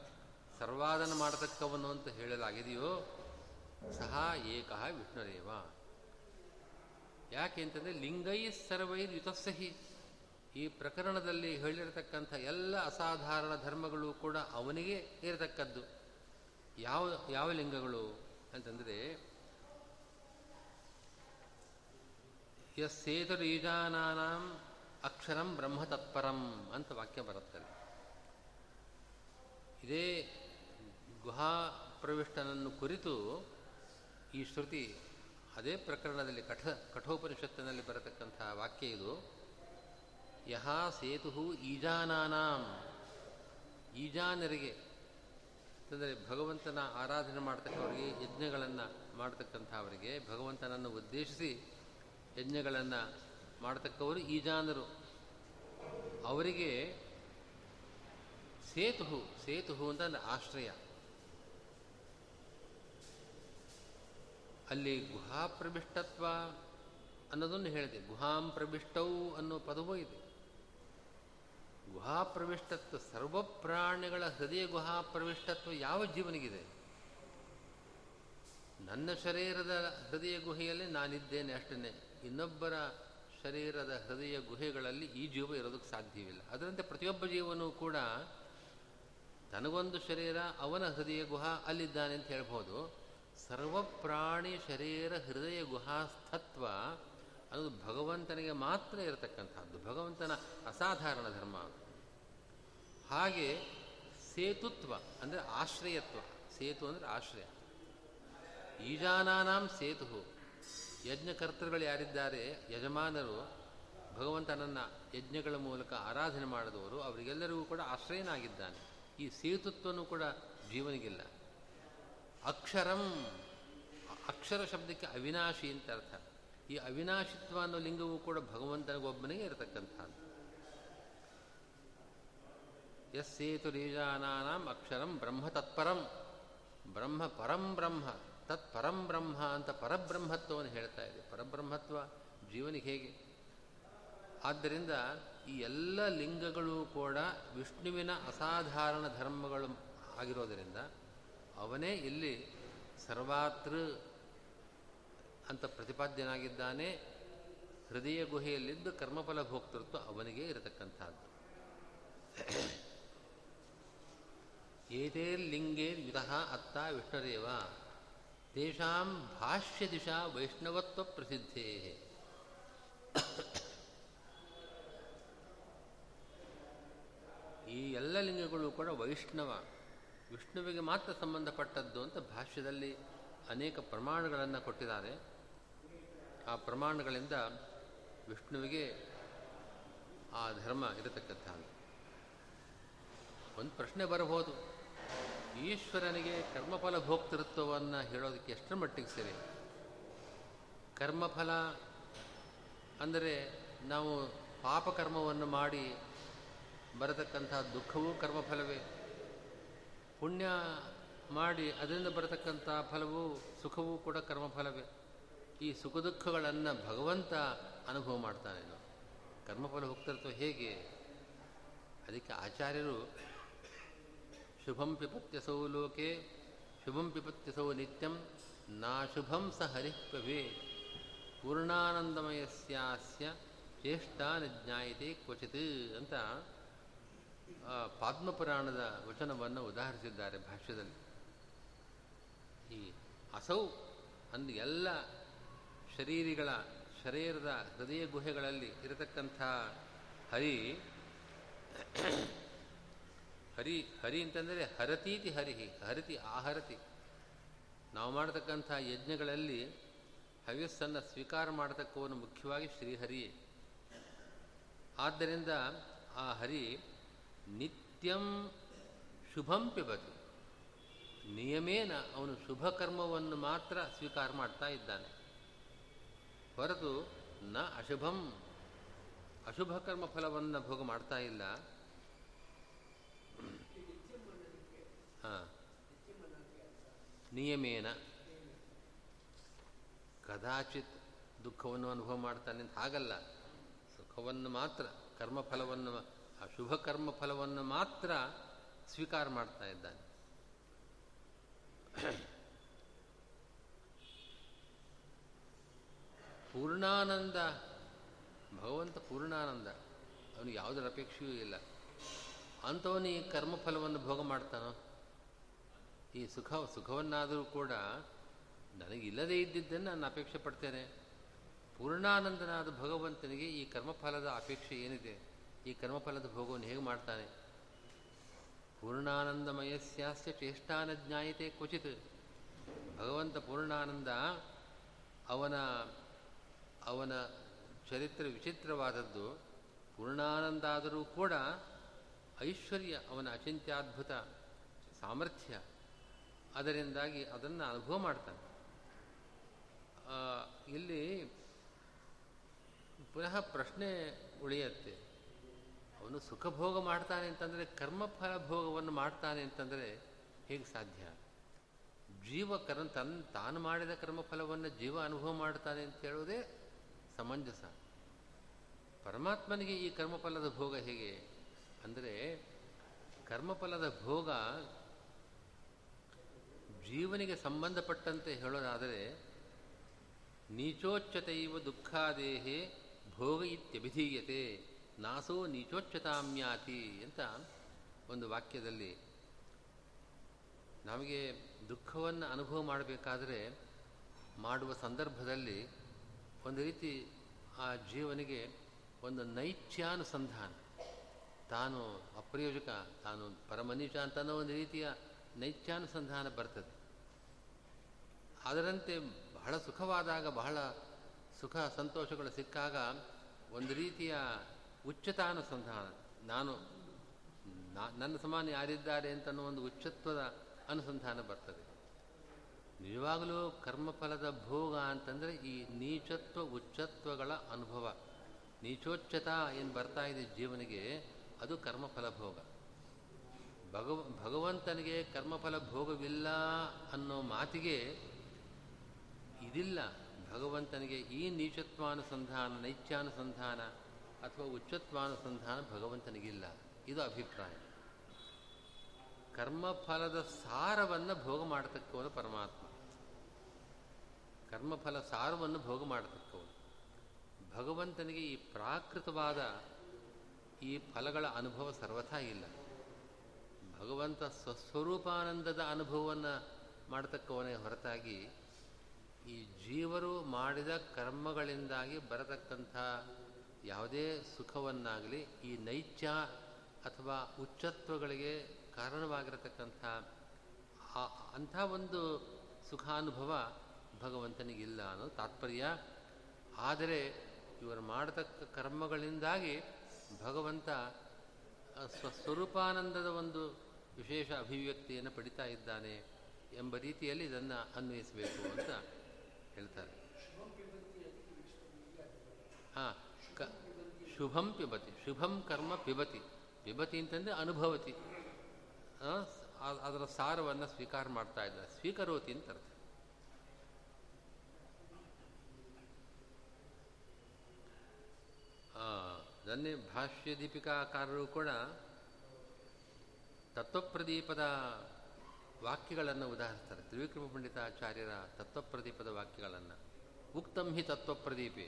ಸರ್ವಾದನ ಮಾಡತಕ್ಕವನು ಅಂತ ಹೇಳಲಾಗಿದೆಯೋ, ಸಹ ಏಕಃ ವಿಷ್ಣುದೇವ. ಯಾಕೆ ಅಂತಂದರೆ ಲಿಂಗೈ ಸರ್ವೈರ್ ಯುತಸ್ಸಹಿ. ಈ ಪ್ರಕರಣದಲ್ಲಿ ಹೇಳಿರತಕ್ಕಂಥ ಎಲ್ಲ ಅಸಾಧಾರಣ ಧರ್ಮಗಳು ಕೂಡ ಅವನಿಗೆ ಇರತಕ್ಕದ್ದು. ಯಾವ ಯಾವ ಲಿಂಗಗಳು ಅಂತಂದರೆ ಯಸ್ಸೇತುರೀಜಾನಾಂ ಅಕ್ಷರಂ ಬ್ರಹ್ಮತತ್ಪರಂ ಅಂತ ವಾಕ್ಯ ಬರುತ್ತದೆ ಇದೇ ಗುಹಾ ಪ್ರವಿಷ್ಟನನ್ನು ಕುರಿತು ಈ ಶ್ರುತಿ ಅದೇ ಪ್ರಕರಣದಲ್ಲಿ ಕಠ, ಕಠೋಪನಿಷತ್ತಿನಲ್ಲಿ ಬರತಕ್ಕಂಥ ವಾಕ್ಯ ಇದು. ಯಹ ಸೇತು ಈಜಾನಾನಾಂ. ಈಜಾನರಿಗೆ, ಅಂದರೆ ಭಗವಂತನ ಆರಾಧನೆ ಮಾಡ್ತಕ್ಕವರಿಗೆ, ಯಜ್ಞಗಳನ್ನು ಮಾಡತಕ್ಕಂಥವರಿಗೆ, ಭಗವಂತನನ್ನು ಉದ್ದೇಶಿಸಿ ಯಜ್ಞಗಳನ್ನು ಮಾಡತಕ್ಕವರು ಈಜಾನರು. ಅವರಿಗೆ ಸೇತು ಸೇತು ಅಂತಂದರೆ ಆಶ್ರಯ. ಅಲ್ಲಿ ಗುಹಾ ಪ್ರವಿಷ್ಟತ್ವ ಅನ್ನೋದನ್ನು ಹೇಳಿದೆ. ಗುಹಾಂ ಪ್ರವಿಷ್ಟೌ ಅನ್ನೋ ಪದವೂ ಇದೆ. ಗುಹಾ ಪ್ರವಿಷ್ಟತ್ವ ಸರ್ವ ಪ್ರಾಣಿಗಳ ಹೃದಯ ಗುಹಾ ಪ್ರವಿಷ್ಟತ್ವ ಯಾವ ಜೀವನಿಗಿದೆ? ನನ್ನ ಶರೀರದ ಹೃದಯ ಗುಹೆಯಲ್ಲಿ ನಾನಿದ್ದೇನೆ ಅಷ್ಟೇ ಇನ್ನೊಬ್ಬರ ಶರೀರದ ಹೃದಯ ಗುಹೆಗಳಲ್ಲಿ ಈ ಜೀವ ಇರೋದಕ್ಕೆ ಸಾಧ್ಯವಿಲ್ಲ. ಅದರಂತೆ ಪ್ರತಿಯೊಬ್ಬ ಜೀವನೂ ಕೂಡ ತನಗೊಂದು ಶರೀರ, ಅವನ ಹೃದಯ ಗುಹಾ ಅಲ್ಲಿದ್ದಾನೆ ಅಂತ ಹೇಳ್ಬೋದು. ಸರ್ವ ಪ್ರಾಣಿ ಶರೀರ ಹೃದಯ ಗುಹಾಸ್ಥತ್ವ ಅನ್ನೋದು ಭಗವಂತನಿಗೆ ಮಾತ್ರ ಇರತಕ್ಕಂಥದ್ದು. ಭಗವಂತನ ಅಸಾಧಾರಣ ಧರ್ಮ ಹಾಗೆ ಸೇತುತ್ವ ಅಂದರೆ ಆಶ್ರಯತ್ವ. ಸೇತು ಅಂದರೆ ಆಶ್ರಯ. ಈಜಾನಾಂ ಸೇತು. ಯಜ್ಞಕರ್ತೃಗಳು ಯಾರಿದ್ದಾರೆ? ಯಜಮಾನರು. ಭಗವಂತನನ್ನು ಯಜ್ಞಗಳ ಮೂಲಕ ಆರಾಧನೆ ಮಾಡಿದವರು. ಅವರಿಗೆಲ್ಲರಿಗೂ ಕೂಡ ಆಶ್ರಯನಾಗಿದ್ದಾನೆ. ಈ ಸೇತುತ್ವನೂ ಕೂಡ ಜೀವನಿಗಿಲ್ಲ. ಅಕ್ಷರಂ. ಅಕ್ಷರ ಶಬ್ದಕ್ಕೆ ಅವಿನಾಶಿ ಅಂತ ಅರ್ಥ. ಈ ಅವಿನಾಶಿತ್ವ ಅನ್ನೋ ಲಿಂಗವೂ ಕೂಡ ಭಗವಂತನಿಗೊಬ್ಬನಿಗೆ ಇರತಕ್ಕಂಥದ್ದು. ಎಸ್ ಸೇತು ರೀಜಾನಾಂ ಅಕ್ಷರಂ ಬ್ರಹ್ಮ ತತ್ಪರಂ ಬ್ರಹ್ಮ ಪರಂ ಬ್ರಹ್ಮ ತತ್ ಪರಂ ಬ್ರಹ್ಮ ಅಂತ ಪರಬ್ರಹ್ಮತ್ವವನ್ನು ಹೇಳ್ತಾ ಇದೆ. ಪರಬ್ರಹ್ಮತ್ವ ಜೀವನಿಗೆ ಹೇಗೆ? ಆದ್ದರಿಂದ ಈ ಎಲ್ಲ ಲಿಂಗಗಳು ಕೂಡ ವಿಷ್ಣುವಿನ ಅಸಾಧಾರಣ ಧರ್ಮಗಳು ಆಗಿರೋದರಿಂದ ಅವನೇ ಇಲ್ಲಿ ಸರ್ವಾತೃ ಅಂತ ಪ್ರತಿಪಾದ್ಯನಾಗಿದ್ದಾನೆ. ಹೃದಯ ಗುಹೆಯಲ್ಲಿದ್ದು ಕರ್ಮಫಲ ಭೋಕ್ತೃತ್ವ ಅವನಿಗೆ ಇರತಕ್ಕಂಥದ್ದು. ಏತೇರ್ಲಿಂಗೇರ್ ಯುತಃ ಅತ್ತ ವಿಷ್ಣುರೇವ ತೇಷಾಂ ಭಾಷ್ಯ ದಿಶಾ ವೈಷ್ಣವತ್ವ ಪ್ರಸಿದ್ಧೇ. ಈ ಎಲ್ಲ ಲಿಂಗಗಳು ಕೂಡ ವೈಷ್ಣವ. ವಿಷ್ಣುವಿಗೆ ಮಾತ್ರ ಸಂಬಂಧಪಟ್ಟದ್ದು ಅಂತ ಭಾಷ್ಯದಲ್ಲಿ ಅನೇಕ ಪ್ರಮಾಣಗಳನ್ನು ಕೊಟ್ಟಿದ್ದಾರೆ. ಆ ಪ್ರಮಾಣಗಳಿಂದ ವಿಷ್ಣುವಿಗೆ ಆ ಧರ್ಮ ಇರತಕ್ಕಂಥ ಒಂದು ಪ್ರಶ್ನೆ ಬರಬಹುದು. ಈಶ್ವರನಿಗೆ ಕರ್ಮಫಲ ಭೋಕ್ತೃತ್ವವನ್ನು ಹೇಳೋದಕ್ಕೆ ಎಷ್ಟರ ಮಟ್ಟಿಗೆ ಸರಿ ಕರ್ಮಫಲ ಅಂದರೆ ನಾವು ಪಾಪಕರ್ಮವನ್ನು ಮಾಡಿ ಬರತಕ್ಕಂಥ ದುಃಖವೂ ಕರ್ಮಫಲವೇ. ಪುಣ್ಯ ಮಾಡಿ ಅದರಿಂದ ಬರತಕ್ಕಂಥ ಫಲವು ಸುಖವೂ ಕೂಡ ಕರ್ಮಫಲವೇ. ಈ ಸುಖ ದುಃಖಗಳನ್ನು ಭಗವಂತ ಅನುಭವ ಮಾಡ್ತಾನೆ ಕರ್ಮಫಲ ಹೋಗ್ತಿರ್ತವೆ ಹೇಗೆ? ಅದಕ್ಕೆ ಆಚಾರ್ಯರು ಶುಭಂ ಪಿಪತ್ಯಸೌ ಲೋಕೆ, ಶುಭಂ ಪಿಪತ್ಯಸೌ ನಿತ್ಯಂ ನಾಶುಭಂ ಸ ಹರಿಪ್ರಭೇ. ಪೂರ್ಣಾನಂದಮಯಸ್ಯಾಸ್ಯ ಚೇಷ್ಟಾ ಜ್ಞಾಯತೆ ಕ್ವಚಿತ್ ಅಂತ ಪಾದ್ಮಪುರಾಣದ ವಚನವನ್ನು ಉದಾಹರಿಸಿದ್ದಾರೆ ಭಾಷ್ಯದಲ್ಲಿ. ಈ ಅಸೌ ಅಂದು ಎಲ್ಲ ಶರೀರಿಗಳ, ಶರೀರದ ಹೃದಯ ಗುಹೆಗಳಲ್ಲಿ ಇರತಕ್ಕಂಥ ಹರಿ ಹರಿ ಹರಿ ಅಂತಂದರೆ ಹರತೀತಿ ಹರಿಹಿ, ಹರತಿ ಆಹರತಿ. ನಾವು ಮಾಡತಕ್ಕಂಥ ಯಜ್ಞಗಳಲ್ಲಿ ಹವ್ಯಸ್ಸನ್ನು ಸ್ವೀಕಾರ ಮಾಡತಕ್ಕವನು ಮುಖ್ಯವಾಗಿ ಶ್ರೀಹರಿಯೇ ಆದ್ದರಿಂದ ಆ ಹರಿ ನಿತ್ಯಂ ಶುಭಂ ಪಿಬತಿ. ನಿಯಮೇನ ಅವನು ಶುಭ ಕರ್ಮವನ್ನು ಮಾತ್ರ ಸ್ವೀಕಾರ ಮಾಡ್ತಾ ಇದ್ದಾನೆ. ಹೊರತು ನ ಅಶುಭಂ, ಅಶುಭ ಕರ್ಮ ಫಲವನ್ನು ಭೋಗ ಮಾಡ್ತಾ ಇಲ್ಲ. ನಿಯಮೇನ. ಕದಾಚಿತ್ ದುಃಖವನ್ನು ಅನುಭವ ಮಾಡ್ತಾನೆ ಅಂತ ಹಾಗಲ್ಲ. ಸುಖವನ್ನು ಮಾತ್ರ, ಕರ್ಮಫಲವನ್ನು ಆ ಶುಭ ಕರ್ಮಫಲವನ್ನು ಮಾತ್ರ ಸ್ವೀಕಾರ ಮಾಡ್ತಾ ಇದ್ದಾನೆ. ಪೂರ್ಣಾನಂದ, ಭಗವಂತ ಪೂರ್ಣಾನಂದ, ಅವನಿಗೆ ಯಾವುದರ ಅಪೇಕ್ಷೆಯೂ ಇಲ್ಲ. ಅಂಥವನು ಈ ಕರ್ಮಫಲವನ್ನು ಭೋಗ ಮಾಡ್ತಾನೋ? ಈ ಸುಖ, ಸುಖವನ್ನಾದರೂ ಕೂಡ ನನಗಿಲ್ಲದೇ ಇದ್ದಿದ್ದನ್ನು ನಾನು ಅಪೇಕ್ಷೆ ಪಡ್ತೇನೆ. ಪೂರ್ಣಾನಂದನಾದ ಭಗವಂತನಿಗೆ ಈ ಕರ್ಮಫಲದ ಅಪೇಕ್ಷೆ ಏನಿದೆ? ಈ ಕರ್ಮಫಲದ ಭೋಗವನ್ನು ಹೇಗೆ ಮಾಡ್ತಾನೆ? ಪೂರ್ಣಾನಂದಮಯಸ್ಯಾಸ್ಯ ಚೇಷ್ಟಾನ ಜ್ಞಾಯಿತೆ ಕ್ವಚಿತ್. ಭಗವಂತ ಪೂರ್ಣಾನಂದ ಅವನ ಅವನ ಚರಿತ್ರೆ ವಿಚಿತ್ರವಾದದ್ದು. ಪೂರ್ಣಾನಂದ ಆದರೂ ಕೂಡ ಐಶ್ವರ್ಯ, ಅವನ ಅಚಿಂತ್ಯಾದ್ಭುತ ಸಾಮರ್ಥ್ಯ. ಅದರಿಂದಾಗಿ ಅದನ್ನು ಅನುಭವ ಮಾಡ್ತಾನೆ. ಇಲ್ಲಿ ಪುನಃ ಪ್ರಶ್ನೆ ಉಳಿಯತ್ತೆ. ಅವನು ಸುಖ ಭೋಗ ಮಾಡ್ತಾನೆ ಅಂತಂದರೆ ಕರ್ಮಫಲ ಭೋಗವನ್ನು ಮಾಡ್ತಾನೆ ಅಂತಂದರೆ ಹೇಗೆ ಸಾಧ್ಯ? ಜೀವ ಕರ್ಮ ತನ್ನ ತಾನು ಮಾಡಿದ ಕರ್ಮಫಲವನ್ನು ಜೀವ ಅನುಭವ ಮಾಡ್ತಾನೆ ಅಂತ ಹೇಳೋದೇ ಸಮಂಜಸ. ಪರಮಾತ್ಮನಿಗೆ ಈ ಕರ್ಮಫಲದ ಭೋಗ ಹೇಗೆ? ಅಂದರೆ ಕರ್ಮಫಲದ ಭೋಗ ಜೀವನಿಗೆ ಸಂಬಂಧಪಟ್ಟಂತೆ ಹೇಳೋದಾದರೆ ನೀಚೋಚ್ಚತೈವ ದುಃಖಾದೇಹೇ ಭೋಗ ಇತ್ಯಭಿಧೀಯತೆ, ನಾಸೋ ನೀಚೋಚ್ಚತಾಮ್ಯಾತಿ ಅಂತ ಒಂದು ವಾಕ್ಯದಲ್ಲಿ ನಮಗೆ ದುಃಖವನ್ನು ಅನುಭವ ಮಾಡಬೇಕಾದರೆ, ಮಾಡುವ ಸಂದರ್ಭದಲ್ಲಿ ಒಂದು ರೀತಿ ಆ ಜೀವನಿಗೆ ಒಂದು ನೈತ್ಯಾನುಸಂಧಾನ ತಾನು ಅಪ್ರಯೋಜಕ, ತಾನು ಪರಮನೀಚ ಅಂತ ಒಂದು ರೀತಿಯ ನೈತ್ಯಾನುಸಂಧಾನ ಬರ್ತದೆ. ಅದರಂತೆ ಬಹಳ ಸುಖವಾದಾಗ ಬಹಳ ಸುಖ ಸಂತೋಷಗಳು ಸಿಕ್ಕಾಗ ಒಂದು ರೀತಿಯ ಉಚ್ಚತಾನುಸಂಧಾನ. ನಾನು ನನ್ನ ಸಮಾನ ಯಾರಿದ್ದಾರೆ ಅಂತನ್ನೋ ಒಂದು ಉಚ್ಚತ್ವದ ಅನುಸಂಧಾನ ಬರ್ತದೆ. ನಿಜವಾಗಲೂ ಕರ್ಮಫಲದ ಭೋಗ ಅಂತಂದರೆ ಈ ನೀಚತ್ವ, ಉಚ್ಚತ್ವಗಳ ಅನುಭವ. ನೀಚೋಚ್ಚತ ಏನು ಬರ್ತಾ ಇದೆ ಜೀವನಿಗೆ, ಅದು ಕರ್ಮಫಲ ಭೋಗ. ಭಗವ, ಭಗವಂತನಿಗೆ ಕರ್ಮಫಲ ಭೋಗವಿಲ್ಲ ಅನ್ನೋ ಮಾತಿಗೆ ಇದಿಲ್ಲ. ಭಗವಂತನಿಗೆ ಈ ನೀಚತ್ವಾನುಸಂಧಾನ, ನೈತ್ಯಾನುಸಂಧಾನ ಅಥವಾ ಉಚ್ಚತ್ವಾನುಸಂಧಾನ ಭಗವಂತನಿಗಿಲ್ಲ. ಇದು ಅಭಿಪ್ರಾಯ. ಕರ್ಮಫಲದ ಸಾರವನ್ನು ಭೋಗ ಮಾಡತಕ್ಕವನು ಪರಮಾತ್ಮ. ಕರ್ಮಫಲ ಸಾರವನ್ನು ಭೋಗ ಮಾಡತಕ್ಕವನು. ಭಗವಂತನಿಗೆ ಈ ಪ್ರಾಕೃತವಾದ ಈ ಫಲಗಳ ಅನುಭವ ಸರ್ವಥಾ ಇಲ್ಲ. ಭಗವಂತ ಸ್ವಸ್ವರೂಪಾನಂದದ ಅನುಭವವನ್ನು ಮಾಡತಕ್ಕವನೇ ಹೊರತಾಗಿ ಈ ಜೀವರು ಮಾಡಿದ ಕರ್ಮಗಳಿಂದಾಗಿ ಬರತಕ್ಕಂಥ ಯಾವುದೇ ಸುಖವನ್ನಾಗಲಿ ಈ ನೈತ್ಯ ಅಥವಾ ಉಚ್ಚತ್ವಗಳಿಗೆ ಕಾರಣವಾಗಿರತಕ್ಕಂಥ ಅಂಥ ಒಂದು ಸುಖಾನುಭವ ಭಗವಂತನಿಗಿಲ್ಲ ಅನ್ನೋ ತಾತ್ಪರ್ಯ. ಆದರೆ ಇವರು ಮಾಡತಕ್ಕ ಕರ್ಮಗಳಿಂದಾಗಿ ಭಗವಂತ ಸ್ವಸ್ವರೂಪಾನಂದದ ಒಂದು ವಿಶೇಷ ಅಭಿವ್ಯಕ್ತಿಯನ್ನು ಪಡಿತಾ ಇದ್ದಾನೆ ಎಂಬ ರೀತಿಯಲ್ಲಿ ಇದನ್ನು ಅನ್ವಯಿಸಬೇಕು ಅಂತ ಹೇಳ್ತಾರೆ. ಹಾಂ, ಕ, ಶುಭಂ ಪಿಬತಿ, ಶುಭಂ ಕರ್ಮ ಪಿಬತಿ. ಪಿಬತಿ ಅಂತಂದರೆ ಅನುಭವತಿ. ಅದರ ಸಾರವನ್ನು ಸ್ವೀಕಾರ ಮಾಡ್ತಾ ಇದ್ದಾರೆ ಸ್ವೀಕರೋತಿ ಅಂತ ಅರ್ಥ. ಅದನ್ನೇ ಭಾಷ್ಯ ದೀಪಿಕಾಕಾರರು ಕೂಡ ತತ್ವಪ್ರದೀಪದ ವಾಕ್ಯಗಳನ್ನು ಉದಾಹರಿಸ್ತಾರೆ. ತ್ರಿವಿಕ್ರಮ ಪಂಡಿತಾಚಾರ್ಯರ ತತ್ವಪ್ರದೀಪದ ವಾಕ್ಯಗಳನ್ನು. ಉಕ್ತಂ ಹಿ ತತ್ವಪ್ರದೀಪೆ.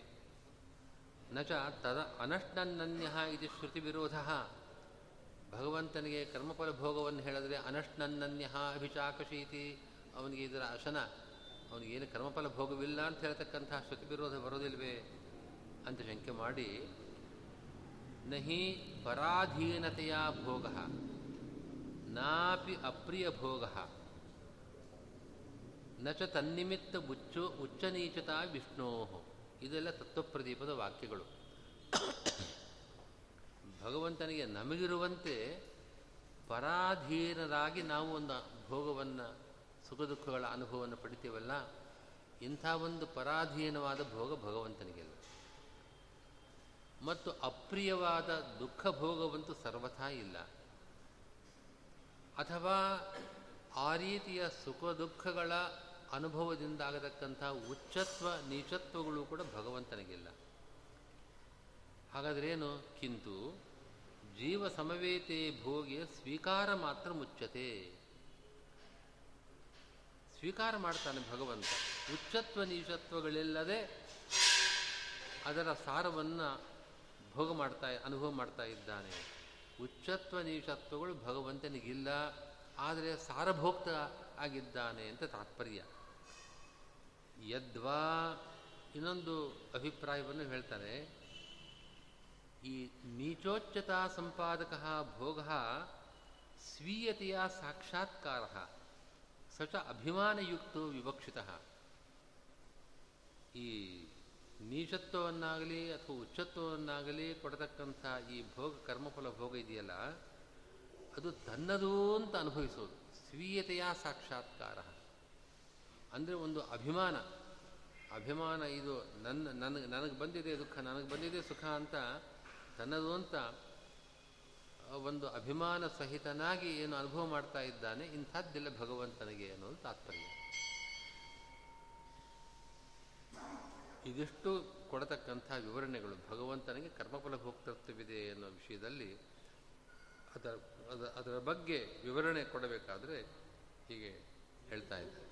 ನಚ ತದ ಅನಶ್ನನ್ಯ ಇದು ಶ್ರುತಿ ವಿರೋಧ ಭಗವಂತನಿಗೆ ಕರ್ಮಫಲ ಭೋಗವನ್ನು ಹೇಳಿದ್ರೆ ಅನಶ್ನನ್ಯ ಅಭಿಚಾಕಶೀತಿ. ಅವನಿಗೆ ಇದರ ಅಶನ. ಅವನಿಗೇನು ಕರ್ಮಫಲ ಭೋಗವಿಲ್ಲ ಅಂತ ಹೇಳ್ತಕ್ಕಂತಹ ಶ್ರುತಿ ವಿರೋಧ ಬರೋದಿಲ್ವೇ ಅಂತ ಶಂಕೆ ಮಾಡಿ, ನಹಿ ಪರಾಧೀನತೆಯ ಭೋಗ. ನಾಪಿ ಅಪ್ರಿಯ ಭೋಗ. ನಚ ತನ್ನಿಮಿತ್ತ ಉಚ್ಚ ನೀಚತಾ ವಿಷ್ಣೋ. ಇದೆಲ್ಲ ತತ್ವಪ್ರದೀಪದ ವಾಕ್ಯಗಳು. ಭಗವಂತನಿಗೆ ನಮಗಿರುವಂತೆ ಪರಾಧೀನರಾಗಿ ನಾವು ಒಂದು ಭೋಗವನ್ನು ಸುಖ ದುಃಖಗಳ ಅನುಭವವನ್ನು ಪಡಿತೀವಲ್ಲ, ಇಂಥ ಒಂದು ಪರಾಧೀನವಾದ ಭೋಗ ಭಗವಂತನಿಗೆಲ್ಲ. ಮತ್ತು ಅಪ್ರಿಯವಾದ ದುಃಖ ಭೋಗವಂತೂ ಸರ್ವಥಾ ಇಲ್ಲ. ಅಥವಾ ಆ ರೀತಿಯ ಸುಖ ದುಃಖಗಳ ಅನುಭವದಿಂದಾಗತಕ್ಕಂಥ ಉಚ್ಚತ್ವ, ನೀಚತ್ವಗಳು ಕೂಡ ಭಗವಂತನಿಗಿಲ್ಲ. ಹಾಗಾದ್ರೆ ಏನು ಕಿಂತು ಜೀವ ಸಮವೇತೆ ಭೋಗಿಯ ಸ್ವೀಕಾರ ಮಾತ್ರ ಮುಚ್ಚತೆ. ಸ್ವೀಕಾರ ಮಾಡ್ತಾನೆ ಭಗವಂತ. ಉಚ್ಚತ್ವ, ನೀಚತ್ವಗಳಿಲ್ಲದೆ ಅದರ ಸಾರವನ್ನು ಭೋಗ ಮಾಡ್ತಾ, ಅನುಭವ ಮಾಡ್ತಾ ಇದ್ದಾನೆ. ಉಚ್ಚತ್ವ ನೀಚತ್ವಗಳು ಭಗವಂತನಿಗಿಲ್ಲ, ಆದರೆ ಸಾರಭೋಕ್ತ ಆಗಿದ್ದಾನೆ ಅಂತ ತಾತ್ಪರ್ಯ. ಯದ್ವಾ ಇನ್ನೊಂದು ಅಭಿಪ್ರಾಯವನ್ನು ಹೇಳ್ತಾರೆ. ಈ ನೀಚೋಚ್ಚತಾ ಸಂಪಾದಕ ಭೋಗ ಸ್ವೀಯತೆಯ ಸಾಕ್ಷಾತ್ಕಾರ ಸಚ ಅಭಿಮಾನಯುಕ್ತೋ ವಿವಕ್ಷಿತ. ಈ ನೀಚತ್ವವನ್ನಾಗಲಿ ಅಥವಾ ಉಚ್ಚತ್ವವನ್ನಾಗಲಿ ಕೊಡತಕ್ಕಂಥ ಈ ಭೋಗ, ಕರ್ಮಫಲ ಭೋಗ ಇದೆಯಲ್ಲ, ಅದು ತನ್ನದು ಅಂತ ಅನುಭವಿಸೋದು. ಸ್ವೀಯತೆಯ ಸಾಕ್ಷಾತ್ಕಾರ. ಅಂದರೆ ಒಂದು ಅಭಿಮಾನ. ಅಭಿಮಾನ ಇದು ನನ್ನ ನನಗೆ ನನಗೆ ಬಂದಿದೆ ದುಃಖ, ನನಗೆ ಬಂದಿದೆ ಸುಖ ಅಂತ ತನ್ನದು ಅಂತ ಒಂದು ಅಭಿಮಾನ ಸಹಿತನಾಗಿ ಏನು ಅನುಭವ ಮಾಡ್ತಾ ಇದ್ದಾನೆ, ಇಂಥದ್ದೆಲ್ಲ ಭಗವಂತನಿಗೆ ಅನ್ನೋದು ತಾತ್ಪರ್ಯ. ಇದಿಷ್ಟು ಕೊಡತಕ್ಕಂಥ ವಿವರಣೆಗಳು ಭಗವಂತನಿಗೆ ಕರ್ಮಫಲ ಭೋಕ್ತೃತ್ವವಿದೆ ಅನ್ನೋ ವಿಷಯದಲ್ಲಿ ಅದರ, ಅದ- ಅದರ ಬಗ್ಗೆ ವಿವರಣೆ ಕೊಡಬೇಕಾದ್ರೆ ಹೀಗೆ ಹೇಳ್ತಾ ಇದ್ದಾರೆ.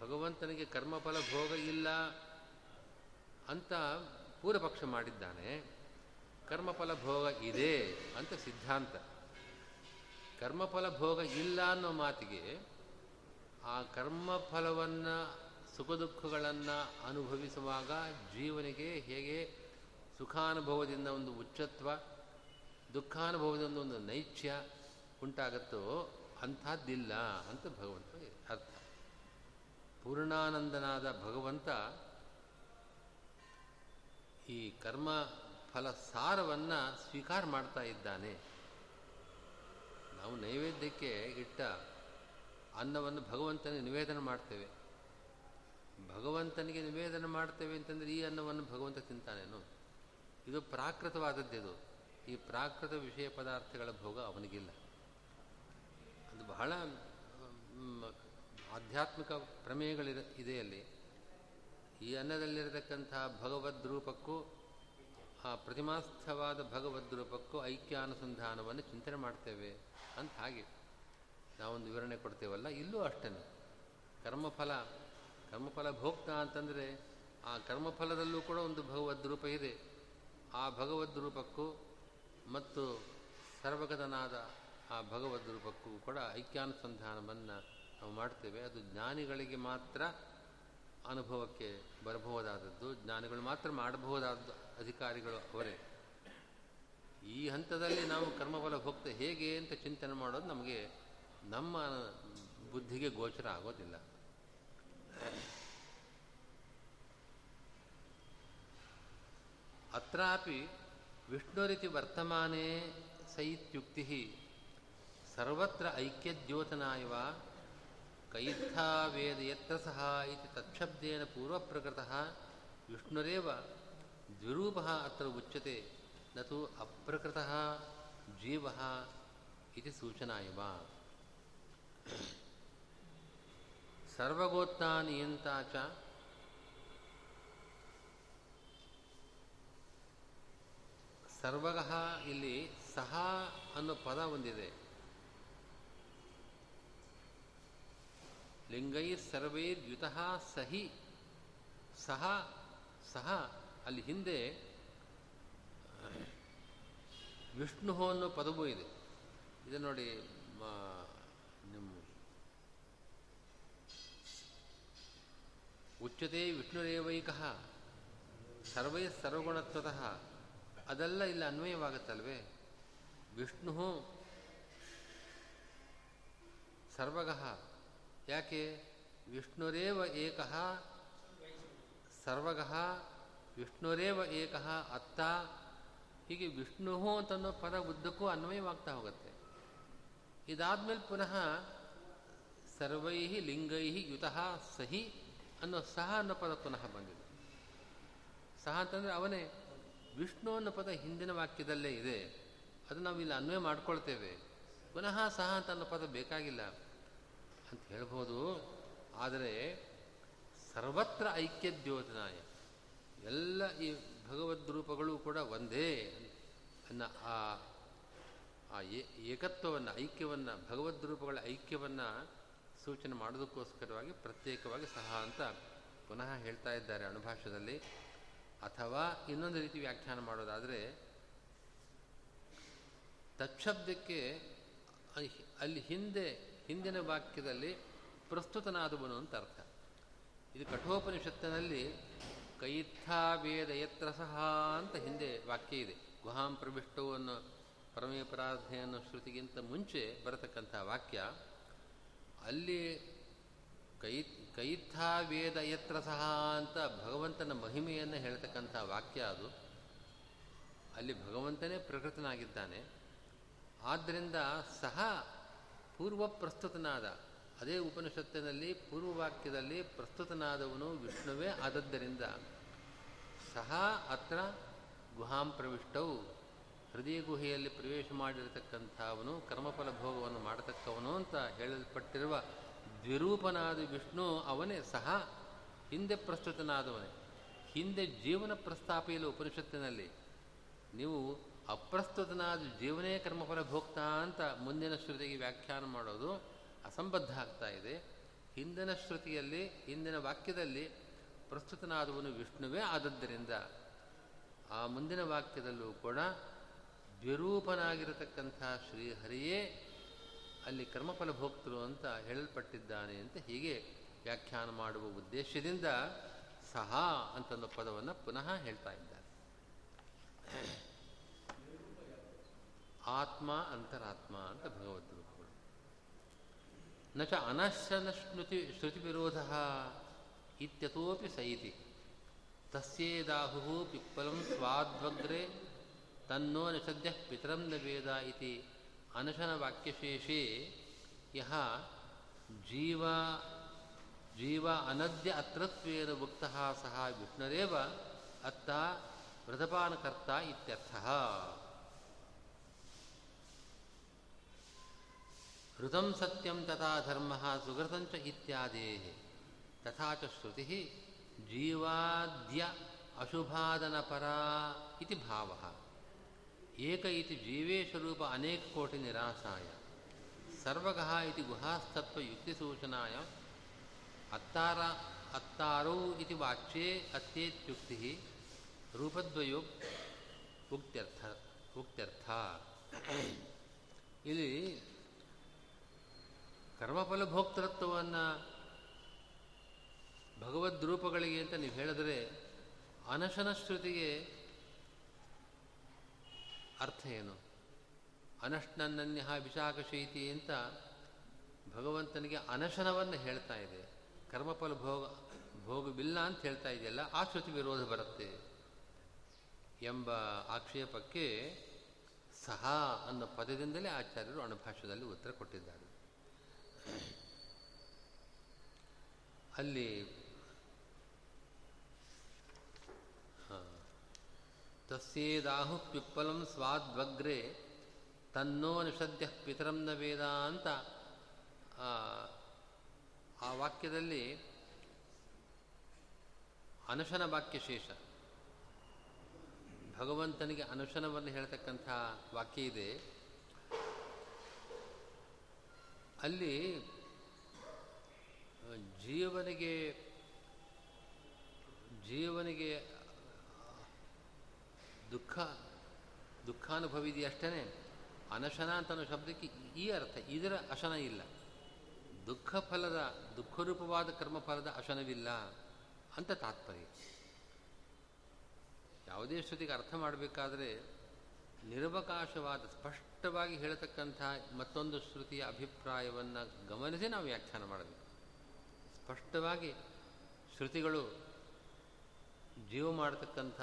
ಭಗವಂತನಿಗೆ ಕರ್ಮಫಲ ಭೋಗ ಇಲ್ಲ ಅಂತ ಪೂರ್ವಪಕ್ಷ ಮಾಡಿದ್ದಾನೆ. ಕರ್ಮಫಲ ಭೋಗ ಇದೆ ಅಂತ ಸಿದ್ಧಾಂತ. ಕರ್ಮಫಲ ಭೋಗ ಇಲ್ಲ ಅನ್ನೋ ಮಾತಿಗೆ ಆ ಕರ್ಮಫಲವನ್ನು ಸುಖ ದುಃಖಗಳನ್ನು ಅನುಭವಿಸುವಾಗ ಜೀವನಿಗೆ ಹೇಗೆ ಸುಖಾನುಭವದಿಂದ ಒಂದು ಉಚ್ಚತ್ವ ದುಃಖಾನುಭವದಿಂದ ಒಂದು ನೈಚ್ಯ ಉಂಟಾಗುತ್ತೋ ಅಂಥದ್ದಿಲ್ಲ ಅಂತ ಭಗವಂತ ಅರ್ಥ. ಪೂರ್ಣಾನಂದನಾದ ಭಗವಂತ ಈ ಕರ್ಮ ಫಲ ಸಾರವನ್ನು ಸ್ವೀಕಾರ ಮಾಡ್ತಾ ಇದ್ದಾನೆ. ನಾವು ನೈವೇದ್ಯಕ್ಕೆ ಇಟ್ಟ ಅನ್ನವನ್ನು ಭಗವಂತನಿಗೆ ನಿವೇದನೆ ಮಾಡ್ತೇವೆ. ಭಗವಂತನಿಗೆ ನಿವೇದನೆ ಮಾಡ್ತೇವೆ ಅಂತಂದರೆ ಈ ಅನ್ನವನ್ನು ಭಗವಂತ ತಿಂತಾನೇನು ಇದು ಪ್ರಾಕೃತವಾದದ್ದಿದು ಈ ಪ್ರಾಕೃತ ವಿಷಯ ಪದಾರ್ಥಗಳ ಭೋಗ ಅವನಿಗಿಲ್ಲ. ಅದು ಬಹಳ ಆಧ್ಯಾತ್ಮಿಕ ಪ್ರಮೇಯಗಳಿರ ಇದೆ ಅಲ್ಲಿ. ಈ ಅನ್ನದಲ್ಲಿರತಕ್ಕಂಥ ಭಗವದ್ ರೂಪಕ್ಕೂ, ಆ ಪ್ರತಿಮಾಸ್ಥವಾದ ಭಗವದ್ ರೂಪಕ್ಕೂ ಐಕ್ಯಾನುಸಂಧಾನವನ್ನು ಚಿಂತನೆ ಮಾಡ್ತೇವೆ ಅಂತ ಹಾಗೆ. ನಾವೊಂದು ವಿವರಣೆ ಕೊಡ್ತೇವಲ್ಲ? ಇಲ್ಲೂ ಅಷ್ಟೇ ಕರ್ಮಫಲ ಕರ್ಮಫಲ ಭೋಕ್ತ ಅಂತಂದರೆ ಆ ಕರ್ಮಫಲದಲ್ಲೂ ಕೂಡ ಒಂದು ಭಗವದ್ ರೂಪ ಇದೆ. ಆ ಭಗವದ್ ರೂಪಕ್ಕೂ ಮತ್ತು ಸರ್ವಗತನಾದ ಆ ಭಗವದ್ ರೂಪಕ್ಕೂ ಕೂಡ ಐಕ್ಯಾನುಸಂಧಾನವನ್ನು ನಾವು ಮಾಡ್ತೇವೆ. ಅದು ಜ್ಞಾನಿಗಳಿಗೆ ಮಾತ್ರ ಅನುಭವಕ್ಕೆ ಬರಬಹುದಾದದ್ದು. ಜ್ಞಾನಿಗಳು ಮಾತ್ರ ಮಾಡಬಹುದಾದ ಅಧಿಕಾರಿಗಳು ಅವರೇ. ಈ ಹಂತದಲ್ಲಿ ನಾವು ಕರ್ಮಫಲ ಭೋಕ್ತ ಹೇಗೆ ಅಂತ ಚಿಂತನೆ ಮಾಡೋದು ನಮಗೆ ನಮ್ಮ ಬುದ್ಧಿಗೆ ಗೋಚರ ಆಗೋದಿಲ್ಲ. ಅತ್ರಾಪಿ ವಿಷ್ಣುರಿತಿ ವರ್ತಮಾನೇ ಸೈತ್ಯುಕ್ತಿ ಸರ್ವತ್ರ ಐಕ್ಯದ್ಯೋತನಾಯವ ಕೈತ್ಥಾ ವೇದ ಯತ್ರ ಸಹ ಇತಿ ತತ್ಶಬ್ದೇನ ಪೂರ್ವಪ್ರಕೃತಃ ವಿಷ್ಣುರೇವ ದ್ವಿರೂಪ ಅತ್ರ ಉಚ್ಯತೆ ನತು ಅಪ್ರಕೃತಃ ಜೀವ ಇತಿ ಸೂಚನಾ ಇವ ಸರ್ವಗೋತ್ತಾ ನಿಯಂತಾಚ ಇಲ್ಲಿ ಸಹ ಅನ್ನೋ ಪದ ಹೊಂದಿದೆ ಲಿಂಗೈ ಸರ್ವೈರ್ಯುತ ಸಹಿ. ಸಹ ಸಹ, ಅಲ್ಲಿ ಹಿಂದೆ ವಿಷ್ಣು ಅನ್ನೋ ಪದವೂ ಇದೆ. ಇದು ನೋಡಿ ಉಚ್ಯತೆ ವಿಷ್ಣುರೇವೈಕಃ ಸರ್ವೈ ಸರ್ವಗುಣತ್ವತಃ. ಅದೆಲ್ಲ ಇಲ್ಲಿ ಅನ್ವಯವಾಗುತ್ತಲ್ವೇ? ವಿಷ್ಣು ಸರ್ವಗಃ. ಯಾಕೆ? ವಿಷ್ಣುರೇವ ಏಕಃ. ಸರ್ವಗಃ ವಿಷ್ಣುರೇವ ಏಕಃ ಅತ್ತ. ಹೀಗೆ ವಿಷ್ಣು ಅಂತನ್ನೋ ಪದ ಉದ್ದಕ್ಕೂ ಅನ್ವಯವಾಗ್ತಾ ಹೋಗುತ್ತೆ. ಇದಾದ್ಮೇಲೆ ಪುನಃ ಸರ್ವೈ ಲಿಂಗೈ ಯುತಃ ಸಹಿ ಅನ್ನೋ ಸಹ ಅನ್ನೋ ಪದ ಪುನಃ ಬಂದಿದೆ. ಸಹ ಅಂತಂದರೆ ಅವನೇ ವಿಷ್ಣು ಅನ್ನೋ ಪದ ಹಿಂದಿನ ವಾಕ್ಯದಲ್ಲೇ ಇದೆ. ಅದು ನಾವು ಇಲ್ಲಿ ಅನ್ವಯ ಮಾಡ್ಕೊಳ್ತೇವೆ. ಪುನಃ ಸಹ ಅಂತ ಅನ್ನೋ ಪದ ಬೇಕಾಗಿಲ್ಲ ಅಂತ ಹೇಳ್ಬೋದು. ಆದರೆ ಸರ್ವತ್ರ ಐಕ್ಯ ದ್ಯೋತನಾಯ ಎಲ್ಲ ಈ ಭಗವದ್ ರೂಪಗಳು ಕೂಡ ಒಂದೇ ಅನ್ನ ಆ ಏಕತ್ವವನ್ನು, ಐಕ್ಯವನ್ನು, ಭಗವದ್ ರೂಪಗಳ ಐಕ್ಯವನ್ನು ಸೂಚನೆ ಮಾಡೋದಕ್ಕೋಸ್ಕರವಾಗಿ ಪ್ರತ್ಯೇಕವಾಗಿ ಸಹ ಅಂತ ಪುನಃ ಹೇಳ್ತಾ ಇದ್ದಾರೆ ಅಣುಭಾಷದಲ್ಲಿ ಅಥವಾ ಇನ್ನೊಂದು ರೀತಿ ವ್ಯಾಖ್ಯಾನ ಮಾಡೋದಾದರೆ, ತತ್ಶಬ್ದಕ್ಕೆ ಅಲ್ಲಿ ಹಿಂದೆ, ಹಿಂದಿನ ವಾಕ್ಯದಲ್ಲಿ ಪ್ರಸ್ತುತನಾದವನು ಅಂತ ಅರ್ಥ. ಇದು ಕಠೋಪನಿಷತ್ತಿನಲ್ಲಿ ಕೈತ್ಥಾ ವೇದ ಯತ್ರ ಸಹ ಅಂತ ಹಿಂದೆ ವಾಕ್ಯ ಇದೆ. ಗುಹಾಂ ಪ್ರವಿಷ್ಟವನ್ನು ಅನ್ನೋ ಪರಮೇ ಅನ್ನೋ ಶ್ರುತಿಗಿಂತ ಮುಂಚೆ ಬರತಕ್ಕಂಥ ವಾಕ್ಯ. ಅಲ್ಲಿ ಕೈ ಕೈತ್ಥಾ ವೇದ ಯತ್ರ ಸಹ ಅಂತ ಭಗವಂತನ ಮಹಿಮೆಯನ್ನು ಹೇಳ್ತಕ್ಕಂಥ ವಾಕ್ಯ ಅದು. ಅಲ್ಲಿ ಭಗವಂತನೇ ಪ್ರಕೃತನಾಗಿದ್ದಾನೆ. ಆದ್ದರಿಂದ ಸಹ ಪೂರ್ವ ಪ್ರಸ್ತುತನಾದ ಅದೇ ಉಪನಿಷತ್ತಿನಲ್ಲಿ ಪೂರ್ವವಾಕ್ಯದಲ್ಲಿ ಪ್ರಸ್ತುತನಾದವನು ವಿಷ್ಣುವೇ ಆದದ್ದರಿಂದ ಸಹ ಅತ್ರ ಗುಹಾಂ ಪ್ರವಿಷ್ಟವು ಹೃದಯ ಗುಹೆಯಲ್ಲಿ ಪ್ರವೇಶ ಮಾಡಿರತಕ್ಕಂಥವನು, ಕರ್ಮಫಲ ಭೋಗವನ್ನು ಮಾಡತಕ್ಕವನು ಅಂತ ಹೇಳಲ್ಪಟ್ಟಿರುವ ದ್ವಿರೂಪನಾದ ವಿಷ್ಣು ಅವನೇ ಸಹ ಹಿಂದೆ ಪ್ರಸ್ತುತನಾದವನೇ. ಹಿಂದೆ ಜೀವನ ಪ್ರಸ್ತಾಪಿಯಲು ಉಪನಿಷತ್ತಿನಲ್ಲಿ ನೀವು ಅಪ್ರಸ್ತುತನಾದ ಜೀವನೇ ಕರ್ಮಫಲ ಭೋಗ್ತಾ ಅಂತ ಮುಂದಿನ ಶ್ರುತಿಗೆ ವ್ಯಾಖ್ಯಾನ ಮಾಡೋದು ಅಸಂಬದ್ಧ ಆಗ್ತಾ ಇದೆ. ಹಿಂದಿನ ಶ್ರುತಿಯಲ್ಲಿ, ಹಿಂದಿನ ವಾಕ್ಯದಲ್ಲಿ ಪ್ರಸ್ತುತನಾದವನು ವಿಷ್ಣುವೇ ಆದದ್ದರಿಂದ ಆ ಮುಂದಿನ ವಾಕ್ಯದಲ್ಲೂ ಕೂಡ ದ್ವಿರೂಪನಾಗಿರತಕ್ಕಂಥ ಶ್ರೀಹರಿಯೇ ಅಲ್ಲಿ ಕರ್ಮಫಲ ಭೋಕ್ತರು ಅಂತ ಹೇಳಲ್ಪಟ್ಟಿದ್ದಾನೆ ಅಂತ ಹೀಗೆ ವ್ಯಾಖ್ಯಾನ ಮಾಡುವ ಉದ್ದೇಶದಿಂದ ಸಹ ಅಂತನ್ನೋ ಪದವನ್ನು ಪುನಃ ಹೇಳ್ತಾ ಇದ್ದಾರೆ. ಆತ್ಮ ಅಂತರಾತ್ಮ ಅಂತ ಭಗವದ್ ನಚ ಅನಶ್ಚನ ಸ್ಮೃತಿ ಶ್ರುತಿ ವಿರೋಧ ಇತ್ಯತೋಪಿ ಸೈತಿ. ತಸ್ಯೇದಾಹು ಪಿಪ್ಪಲಂ ಸ್ವಾದ್ವಗ್ರೆ ತನ್ನೋ ನ ಸದ್ಯ ಪಿತರಂ ನ ವೇದ ಇತಿ ಅನಶನ ವಾಕ್ಯಶೇಷೇ ಯಹ ಜೀವ ಜೀವ ಅನದ್ಯ ಅತ್ರತ್ವೇನ ಉಕ್ತಃ ಸಹ ವಿಷ್ಣುರೇವ ಅತ್ತ ವ್ರತಪಾನಕರ್ತ ಇತ್ಯರ್ಥಃ ಹೃದಂ ಸತ್ಯಂ ತಥಾ ಧರ್ಮ ಸುಗೃತಂಚ ಇತ್ಯಾದೇ ತಥಾ ಚ ಶ್ರುತಿ ಜೀವಾದ್ಯ ಅಶುಭಾದನಪರಾ ಇತಿ ಭಾವ ಏಕ ಇತಿ ಜೀವೇಶರೂಪ ಅನೇಕ ಕೋಟಿ ನಿರಾಸಾಯ ಸರ್ವಗಃ ಇತಿ ಗುಹಾಸ್ತತ್ವ ಯುಕ್ತಿಸೂಚನಾಯ ಅತ್ತಾರ, ಅತ್ತಾರೌ ಇತಿ ವಾಚ್ಯೇ ಅತ್ಯೇತ್ಯುಕ್ತಿ ರೂಪದ್ವಯೋ ಉಕ್ತ್ಯರ್ಥ ಉಕ್ತ್ಯರ್ಥ. ಇಲ್ಲಿ ಕರ್ಮಫಲಭೋಕ್ತೃತ್ವವನ್ನು ಭಗವದ್ರೂಪಗಳಿಗೆ ಭಗವದ್ ರೂಪಗಳಿಗೆ ಅಂತ ನೀವು ಹೇಳಿದ್ರೆ ಅನಶನ ಶ್ರುತಿಗೆ ಅರ್ಥ ಏನು? ಅನಶ್ನನ್ಯ ವಿಶಾಖಶೈತಿ ಅಂತ ಭಗವಂತನಿಗೆ ಅನಶನವನ್ನು ಹೇಳ್ತಾ ಇದೆ. ಕರ್ಮಫಲ ಭೋಗ, ಭೋಗವಿಲ್ಲ ಅಂತ ಹೇಳ್ತಾ ಇದೆಯಲ್ಲ, ಆ ಶ್ರುತಿ ವಿರೋಧ ಬರುತ್ತೆ. ಎಂಬ ಆಕ್ಷೇಪಕ್ಕೆ ಸಹ ಅನ್ನೋ ಪದದಿಂದಲೇ ಆಚಾರ್ಯರು ಅಣುಭಾಷ್ಯದಲ್ಲಿ ಉತ್ತರ ಕೊಟ್ಟಿದ್ದಾರೆ. ಅಲ್ಲಿ ತಸ್ಯೇದಾಹು ಪಿಪ್ಪಲಂ ಸ್ವಾದ್ವಗ್ರೆ ತನ್ನೋ ನಿಷದ್ಯ ಪಿತರಂ ನ ವೇದ ಅಂತ, ಆ ವಾಕ್ಯದಲ್ಲಿ ಅನಶನ ವಾಕ್ಯಶೇಷ ಭಗವಂತನಿಗೆ ಅನುಶನವನ್ನು ಹೇಳ್ತಕ್ಕಂಥ ವಾಕ್ಯ ಇದೆ. ಅಲ್ಲಿ, ಜೀವನಿಗೆ ಜೀವನಿಗೆ ದುಃಖ, ದುಃಖಾನುಭವ ಇದೆಯಷ್ಟೇ ಅನಶನ ಅಂತ ಶಬ್ದಕ್ಕೆ ಈ ಅರ್ಥ, ಇದರ ಅಶನ ಇಲ್ಲ. ದುಃಖ ಫಲದ, ದುಃಖರೂಪವಾದ ಕರ್ಮಫಲದ ಅಶನವಿಲ್ಲ ಅಂತ ತಾತ್ಪರ್ಯ. ಯಾವುದೇ ಶ್ರುತಿಗೆ ಅರ್ಥ ಮಾಡಬೇಕಾದ್ರೆ ನಿರವಕಾಶವಾದ, ಸ್ಪಷ್ಟವಾಗಿ ಹೇಳತಕ್ಕಂಥ ಮತ್ತೊಂದು ಶ್ರುತಿಯ ಅಭಿಪ್ರಾಯವನ್ನು ಗಮನಿಸಿ ನಾವು ವ್ಯಾಖ್ಯಾನ ಮಾಡಬೇಕು. ಸ್ಪಷ್ಟವಾಗಿ ಶ್ರುತಿಗಳು ಜೀವ ಮಾಡತಕ್ಕಂಥ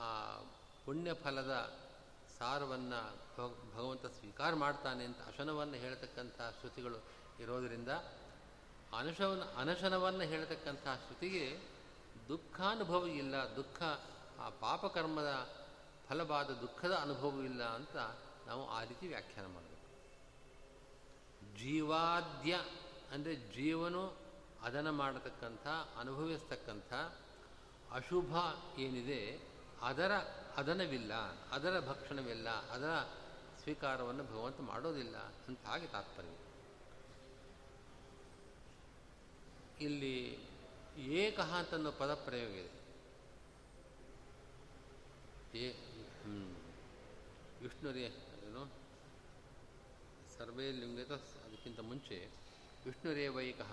ಆ ಪುಣ್ಯ ಫಲದ ಸಾರವನ್ನು ಭಗವಂತ ಸ್ವೀಕಾರ ಮಾಡ್ತಾನೆ ಅಂತ ಅಶನವನ್ನು ಹೇಳ್ತಕ್ಕಂಥ ಶ್ರುತಿಗಳು ಇರೋದರಿಂದ ಅನಶವನ್ನು, ಅನಶನವನ್ನು ಹೇಳ್ತಕ್ಕಂಥ ಶ್ರುತಿಗೆ ದುಃಖಾನುಭವ ಇಲ್ಲ, ದುಃಖ, ಆ ಪಾಪಕರ್ಮದ ಫಲವಾದ ದುಃಖದ ಅನುಭವವಿಲ್ಲ ಅಂತ ನಾವು ಆ ರೀತಿ ವ್ಯಾಖ್ಯಾನ ಮಾಡಬೇಕು. ಜೀವಾದ್ಯ ಅಂದರೆ ಜೀವನು ಅದನ್ನು ಮಾಡತಕ್ಕಂಥ, ಅನುಭವಿಸ್ತಕ್ಕಂಥ ಅಶುಭ ಏನಿದೆ ಅದರ ಅದನವಿಲ್ಲ, ಅದರ ಭಕ್ಷಣವಿಲ್ಲ, ಅದರ ಸ್ವೀಕಾರವನ್ನು ಭಗವಂತ ಮಾಡೋದಿಲ್ಲ ಅಂತ ಹಾಗೆ ತಾತ್ಪರ್ಯ. ಇಲ್ಲಿ ಏಕ ಅಂತನ್ನೋ ಪದ ಪ್ರಯೋಗ ಇದೆ. ಏ ವಿಷ್ಣುರಿ ಏನು ಸರ್ವೇ ಲಿಂಗದ ಅದಕ್ಕಿಂತ ಮುಂಚೆ ವಿಷ್ಣುರೇವೈಕಃ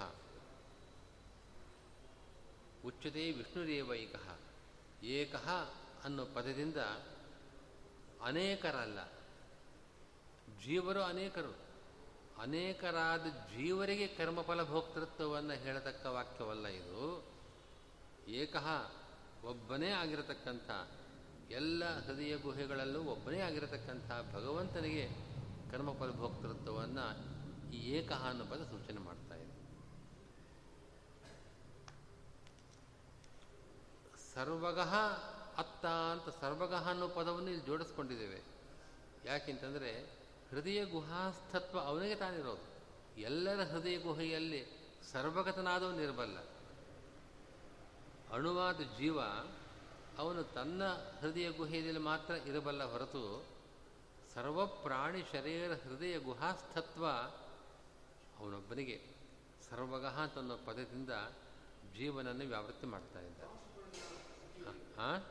ಉಚ್ಚತೆ ವಿಷ್ಣುರೇವೈಕಃ ಏಕಃ ಅನ್ನೋ ಪದದಿಂದ ಅನೇಕರಲ್ಲ. ಜೀವರು ಅನೇಕರು. ಅನೇಕರಾದ ಜೀವರಿಗೆ ಕರ್ಮಫಲ ಭೋಕ್ತೃತ್ವವನ್ನು ಹೇಳತಕ್ಕ ವಾಕ್ಯವಲ್ಲ ಇದು. ಏಕಃ ಒಬ್ಬನೇ ಆಗಿರತಕ್ಕಂಥ ಎಲ್ಲ ಹೃದಯ ಗುಹೆಗಳಲ್ಲೂ ಒಬ್ಬನೇ ಆಗಿರತಕ್ಕಂಥ ಭಗವಂತನಿಗೆ ಕರ್ಮಫಲ ಭೋಕ್ತೃತ್ವವನ್ನು ಈ ಏಕಃ ಅನ್ನೋ ಪದ ಸೂಚನೆ ಮಾಡ್ತಾ ಇದೆ. ಸರ್ವಗಃ ಅತ್ತ ಅಂತ ಸರ್ವಗಃ ಅನ್ನೋ ಪದವನ್ನು ಇಲ್ಲಿ ಜೋಡಿಸ್ಕೊಂಡಿದ್ದೇವೆ. ಯಾಕೆಂತಂದರೆ ಹೃದಯ ಗುಹಾಸ್ಥತ್ವ ಅವನಿಗೆ ತಾನಿರೋದು ಎಲ್ಲರ ಹೃದಯ ಗುಹೆಯಲ್ಲಿ ಸರ್ವಗತನಾದವನು ಇರಬಲ್ಲ. ಅಣುವಾದ ಜೀವ ಅವನು ತನ್ನ ಹೃದಯ ಗುಹೆಯಲ್ಲಿ ಮಾತ್ರ ಇರಬಲ್ಲ ಹೊರತು ಸರ್ವ ಪ್ರಾಣಿ ಶರೀರ ಹೃದಯ ಗುಹಾಸ್ಥತ್ವ ಅವನೊಬ್ಬನಿಗೆ ಸರ್ವಗಹ ಅಂತ ಪದದಿಂದ ಜೀವನನ್ನು ವ್ಯಾವೃತ್ತಿ ಮಾಡ್ತಾ ಇದ್ದ ಹಾಂ?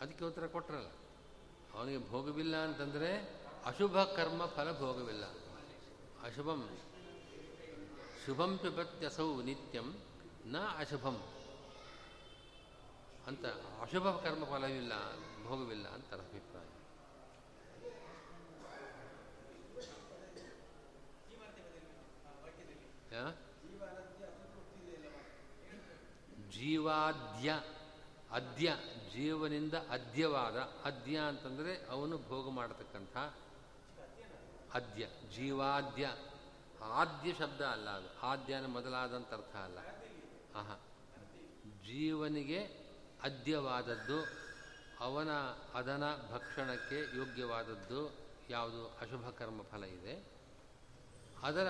ಅದಕ್ಕೆ ಉತ್ತರ ಕೊಟ್ರಲ್ಲ. ಅವನಿಗೆ ಭೋಗವಿಲ್ಲ ಅಂತಂದರೆ ಅಶುಭ ಕರ್ಮ ಫಲ ಭೋಗವಿಲ್ಲ. ಅಶುಭಂ. ಶುಭಂ ಪಿಬತ್ಯಸೌ ನಿತ್ಯಂ. ನ ಅಶುಭಂ. ಅಂತ ಅಶುಭ ಕರ್ಮ ಫಲವಿಲ್ಲ, ಭೋಗವಿಲ್ಲ ಅಂತ ಅಭಿಪ್ರಾಯ. ಜೀವಾದ್ಯ, ಅದ್ಯ, ಜೀವನಿಂದ ಅದ್ಯವಾದ, ಅದ್ಯ ಅಂತಂದರೆ ಅವನು ಭೋಗ ಮಾಡತಕ್ಕಂಥ ಅದ್ಯ, ಜೀವಾದ್ಯ. ಆದ್ಯ ಶಬ್ದ ಅಲ್ಲ ಅದು. ಆದ್ಯನ ಮೊದಲಾದಂಥ ಅರ್ಥ ಅಲ್ಲ. ಆಹಾ. ಜೀವನಿಗೆ ಅದ್ಯವಾದದ್ದು, ಅವನ ಅದನ ಭಕ್ಷಣಕ್ಕೆ ಯೋಗ್ಯವಾದದ್ದು ಯಾವುದು? ಅಶುಭ ಕರ್ಮ ಫಲ ಇದೆ. ಅದರ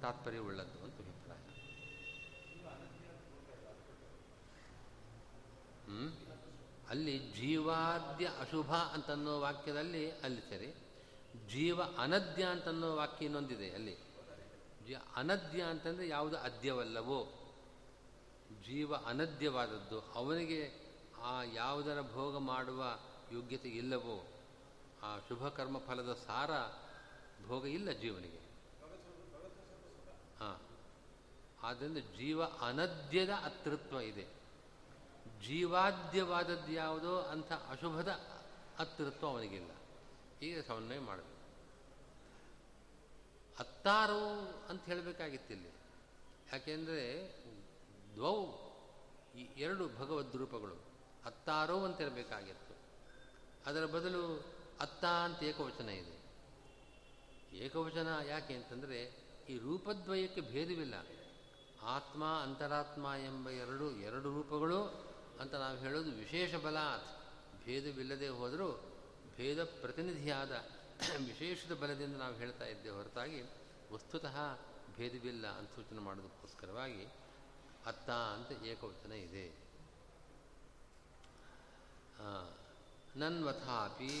ತಾತ್ಪರ್ಯವುಳ್ಳದ್ದು ಅಂತ ಅಭಿಪ್ರಾಯ. ಅಲ್ಲಿ ಜೀವಾದ್ಯ ಅಶುಭ ಅಂತನ್ನೋ ವಾಕ್ಯದಲ್ಲಿ, ಅಲ್ಲಿ ಸರಿ, ಜೀವ ಅನದ್ಯ ಅಂತನ್ನೋ ವಾಕ್ಯ ಇನ್ನೊಂದಿದೆ ಅಲ್ಲಿ. ಜೀ ಅನದ್ಯ ಅಂತಂದರೆ ಯಾವುದು? ಅದ್ಯವಲ್ಲವೋ? ಜೀವ ಅನದ್ಯವಾದದ್ದು, ಅವನಿಗೆ ಆ ಯಾವುದರ ಭೋಗ ಮಾಡುವ ಯೋಗ್ಯತೆ ಇಲ್ಲವೋ, ಆ ಶುಭ ಕರ್ಮ ಫಲದ ಸಾರ ಭೋಗ ಇಲ್ಲ ಜೀವನಿಗೆ. ಹಾಂ. ಆದ್ದರಿಂದ ಜೀವ ಅನದ್ಯದ ಅತೃತ್ವ ಇದೆ. ಜೀವಾದ್ಯವಾದದ್ದು ಯಾವುದೋ ಅಂಥ ಅಶುಭದ ಅತೃತ್ವ ಅವನಿಗಿಲ್ಲ. ಈಗ ಸಮನ್ವಯ ಮಾಡಬೇಕು. ಹತ್ತಾರು ಅಂತ ಹೇಳಬೇಕಾಗಿತ್ತಿಲ್ಲಿ ಯಾಕೆಂದರೆ ದ್ವೌ, ಈ ಎರಡು ಭಗವದ್ ರೂಪಗಳು, ಅತ್ತಾರೋ ಅಂತಿರಬೇಕಾಗಿತ್ತು. ಅದರ ಬದಲು ಅತ್ತ ಅಂತ ಏಕವಚನ ಇದೆ. ಏಕವಚನ ಯಾಕೆ ಅಂತಂದರೆ, ಈ ರೂಪದ್ವಯಕ್ಕೆ ಭೇದವಿಲ್ಲ. ಆತ್ಮ, ಅಂತರಾತ್ಮ ಎಂಬ ಎರಡು ಎರಡು ರೂಪಗಳು ಅಂತ ನಾವು ಹೇಳೋದು ವಿಶೇಷ ಬಲಾತ್ ಭೇದವಿಲ್ಲದೆ ಹೋದರೂ ಭೇದ ಪ್ರತಿನಿಧಿಯಾದ ವಿಶೇಷದ ಬಲದಿಂದ ನಾವು ಹೇಳ್ತಾ ಇದ್ದೇವೆ ಹೊರತಾಗಿ, ವಸ್ತುತಃ ಭೇದವಿಲ್ಲ ಅಂತ ಸೂಚನೆ ಮಾಡೋದಕ್ಕೋಸ್ಕರವಾಗಿ ಅತ್ತ ಅಂತ ಏಕವಚನ ಇದೆ. ನನ್ವಥಾಪಿ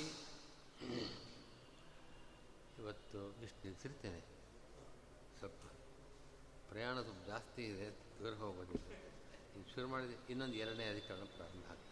ಇವತ್ತು ಇಷ್ಟು ನಿಲ್ಸಿರ್ತೇನೆ. ಸ್ವಲ್ಪ ಪ್ರಯಾಣ ಸ್ವಲ್ಪ ಜಾಸ್ತಿ ಇದೆ ದೂರ ಹೋಗೋದಿಲ್ಲ. ಶುರು ಮಾಡಿದೆ ಇನ್ನೊಂದು ಎರಡನೇ ಅಧಿಕರಣ ಪ್ರಾರಂಭ ಆಗ್ತಾ ಇದೆ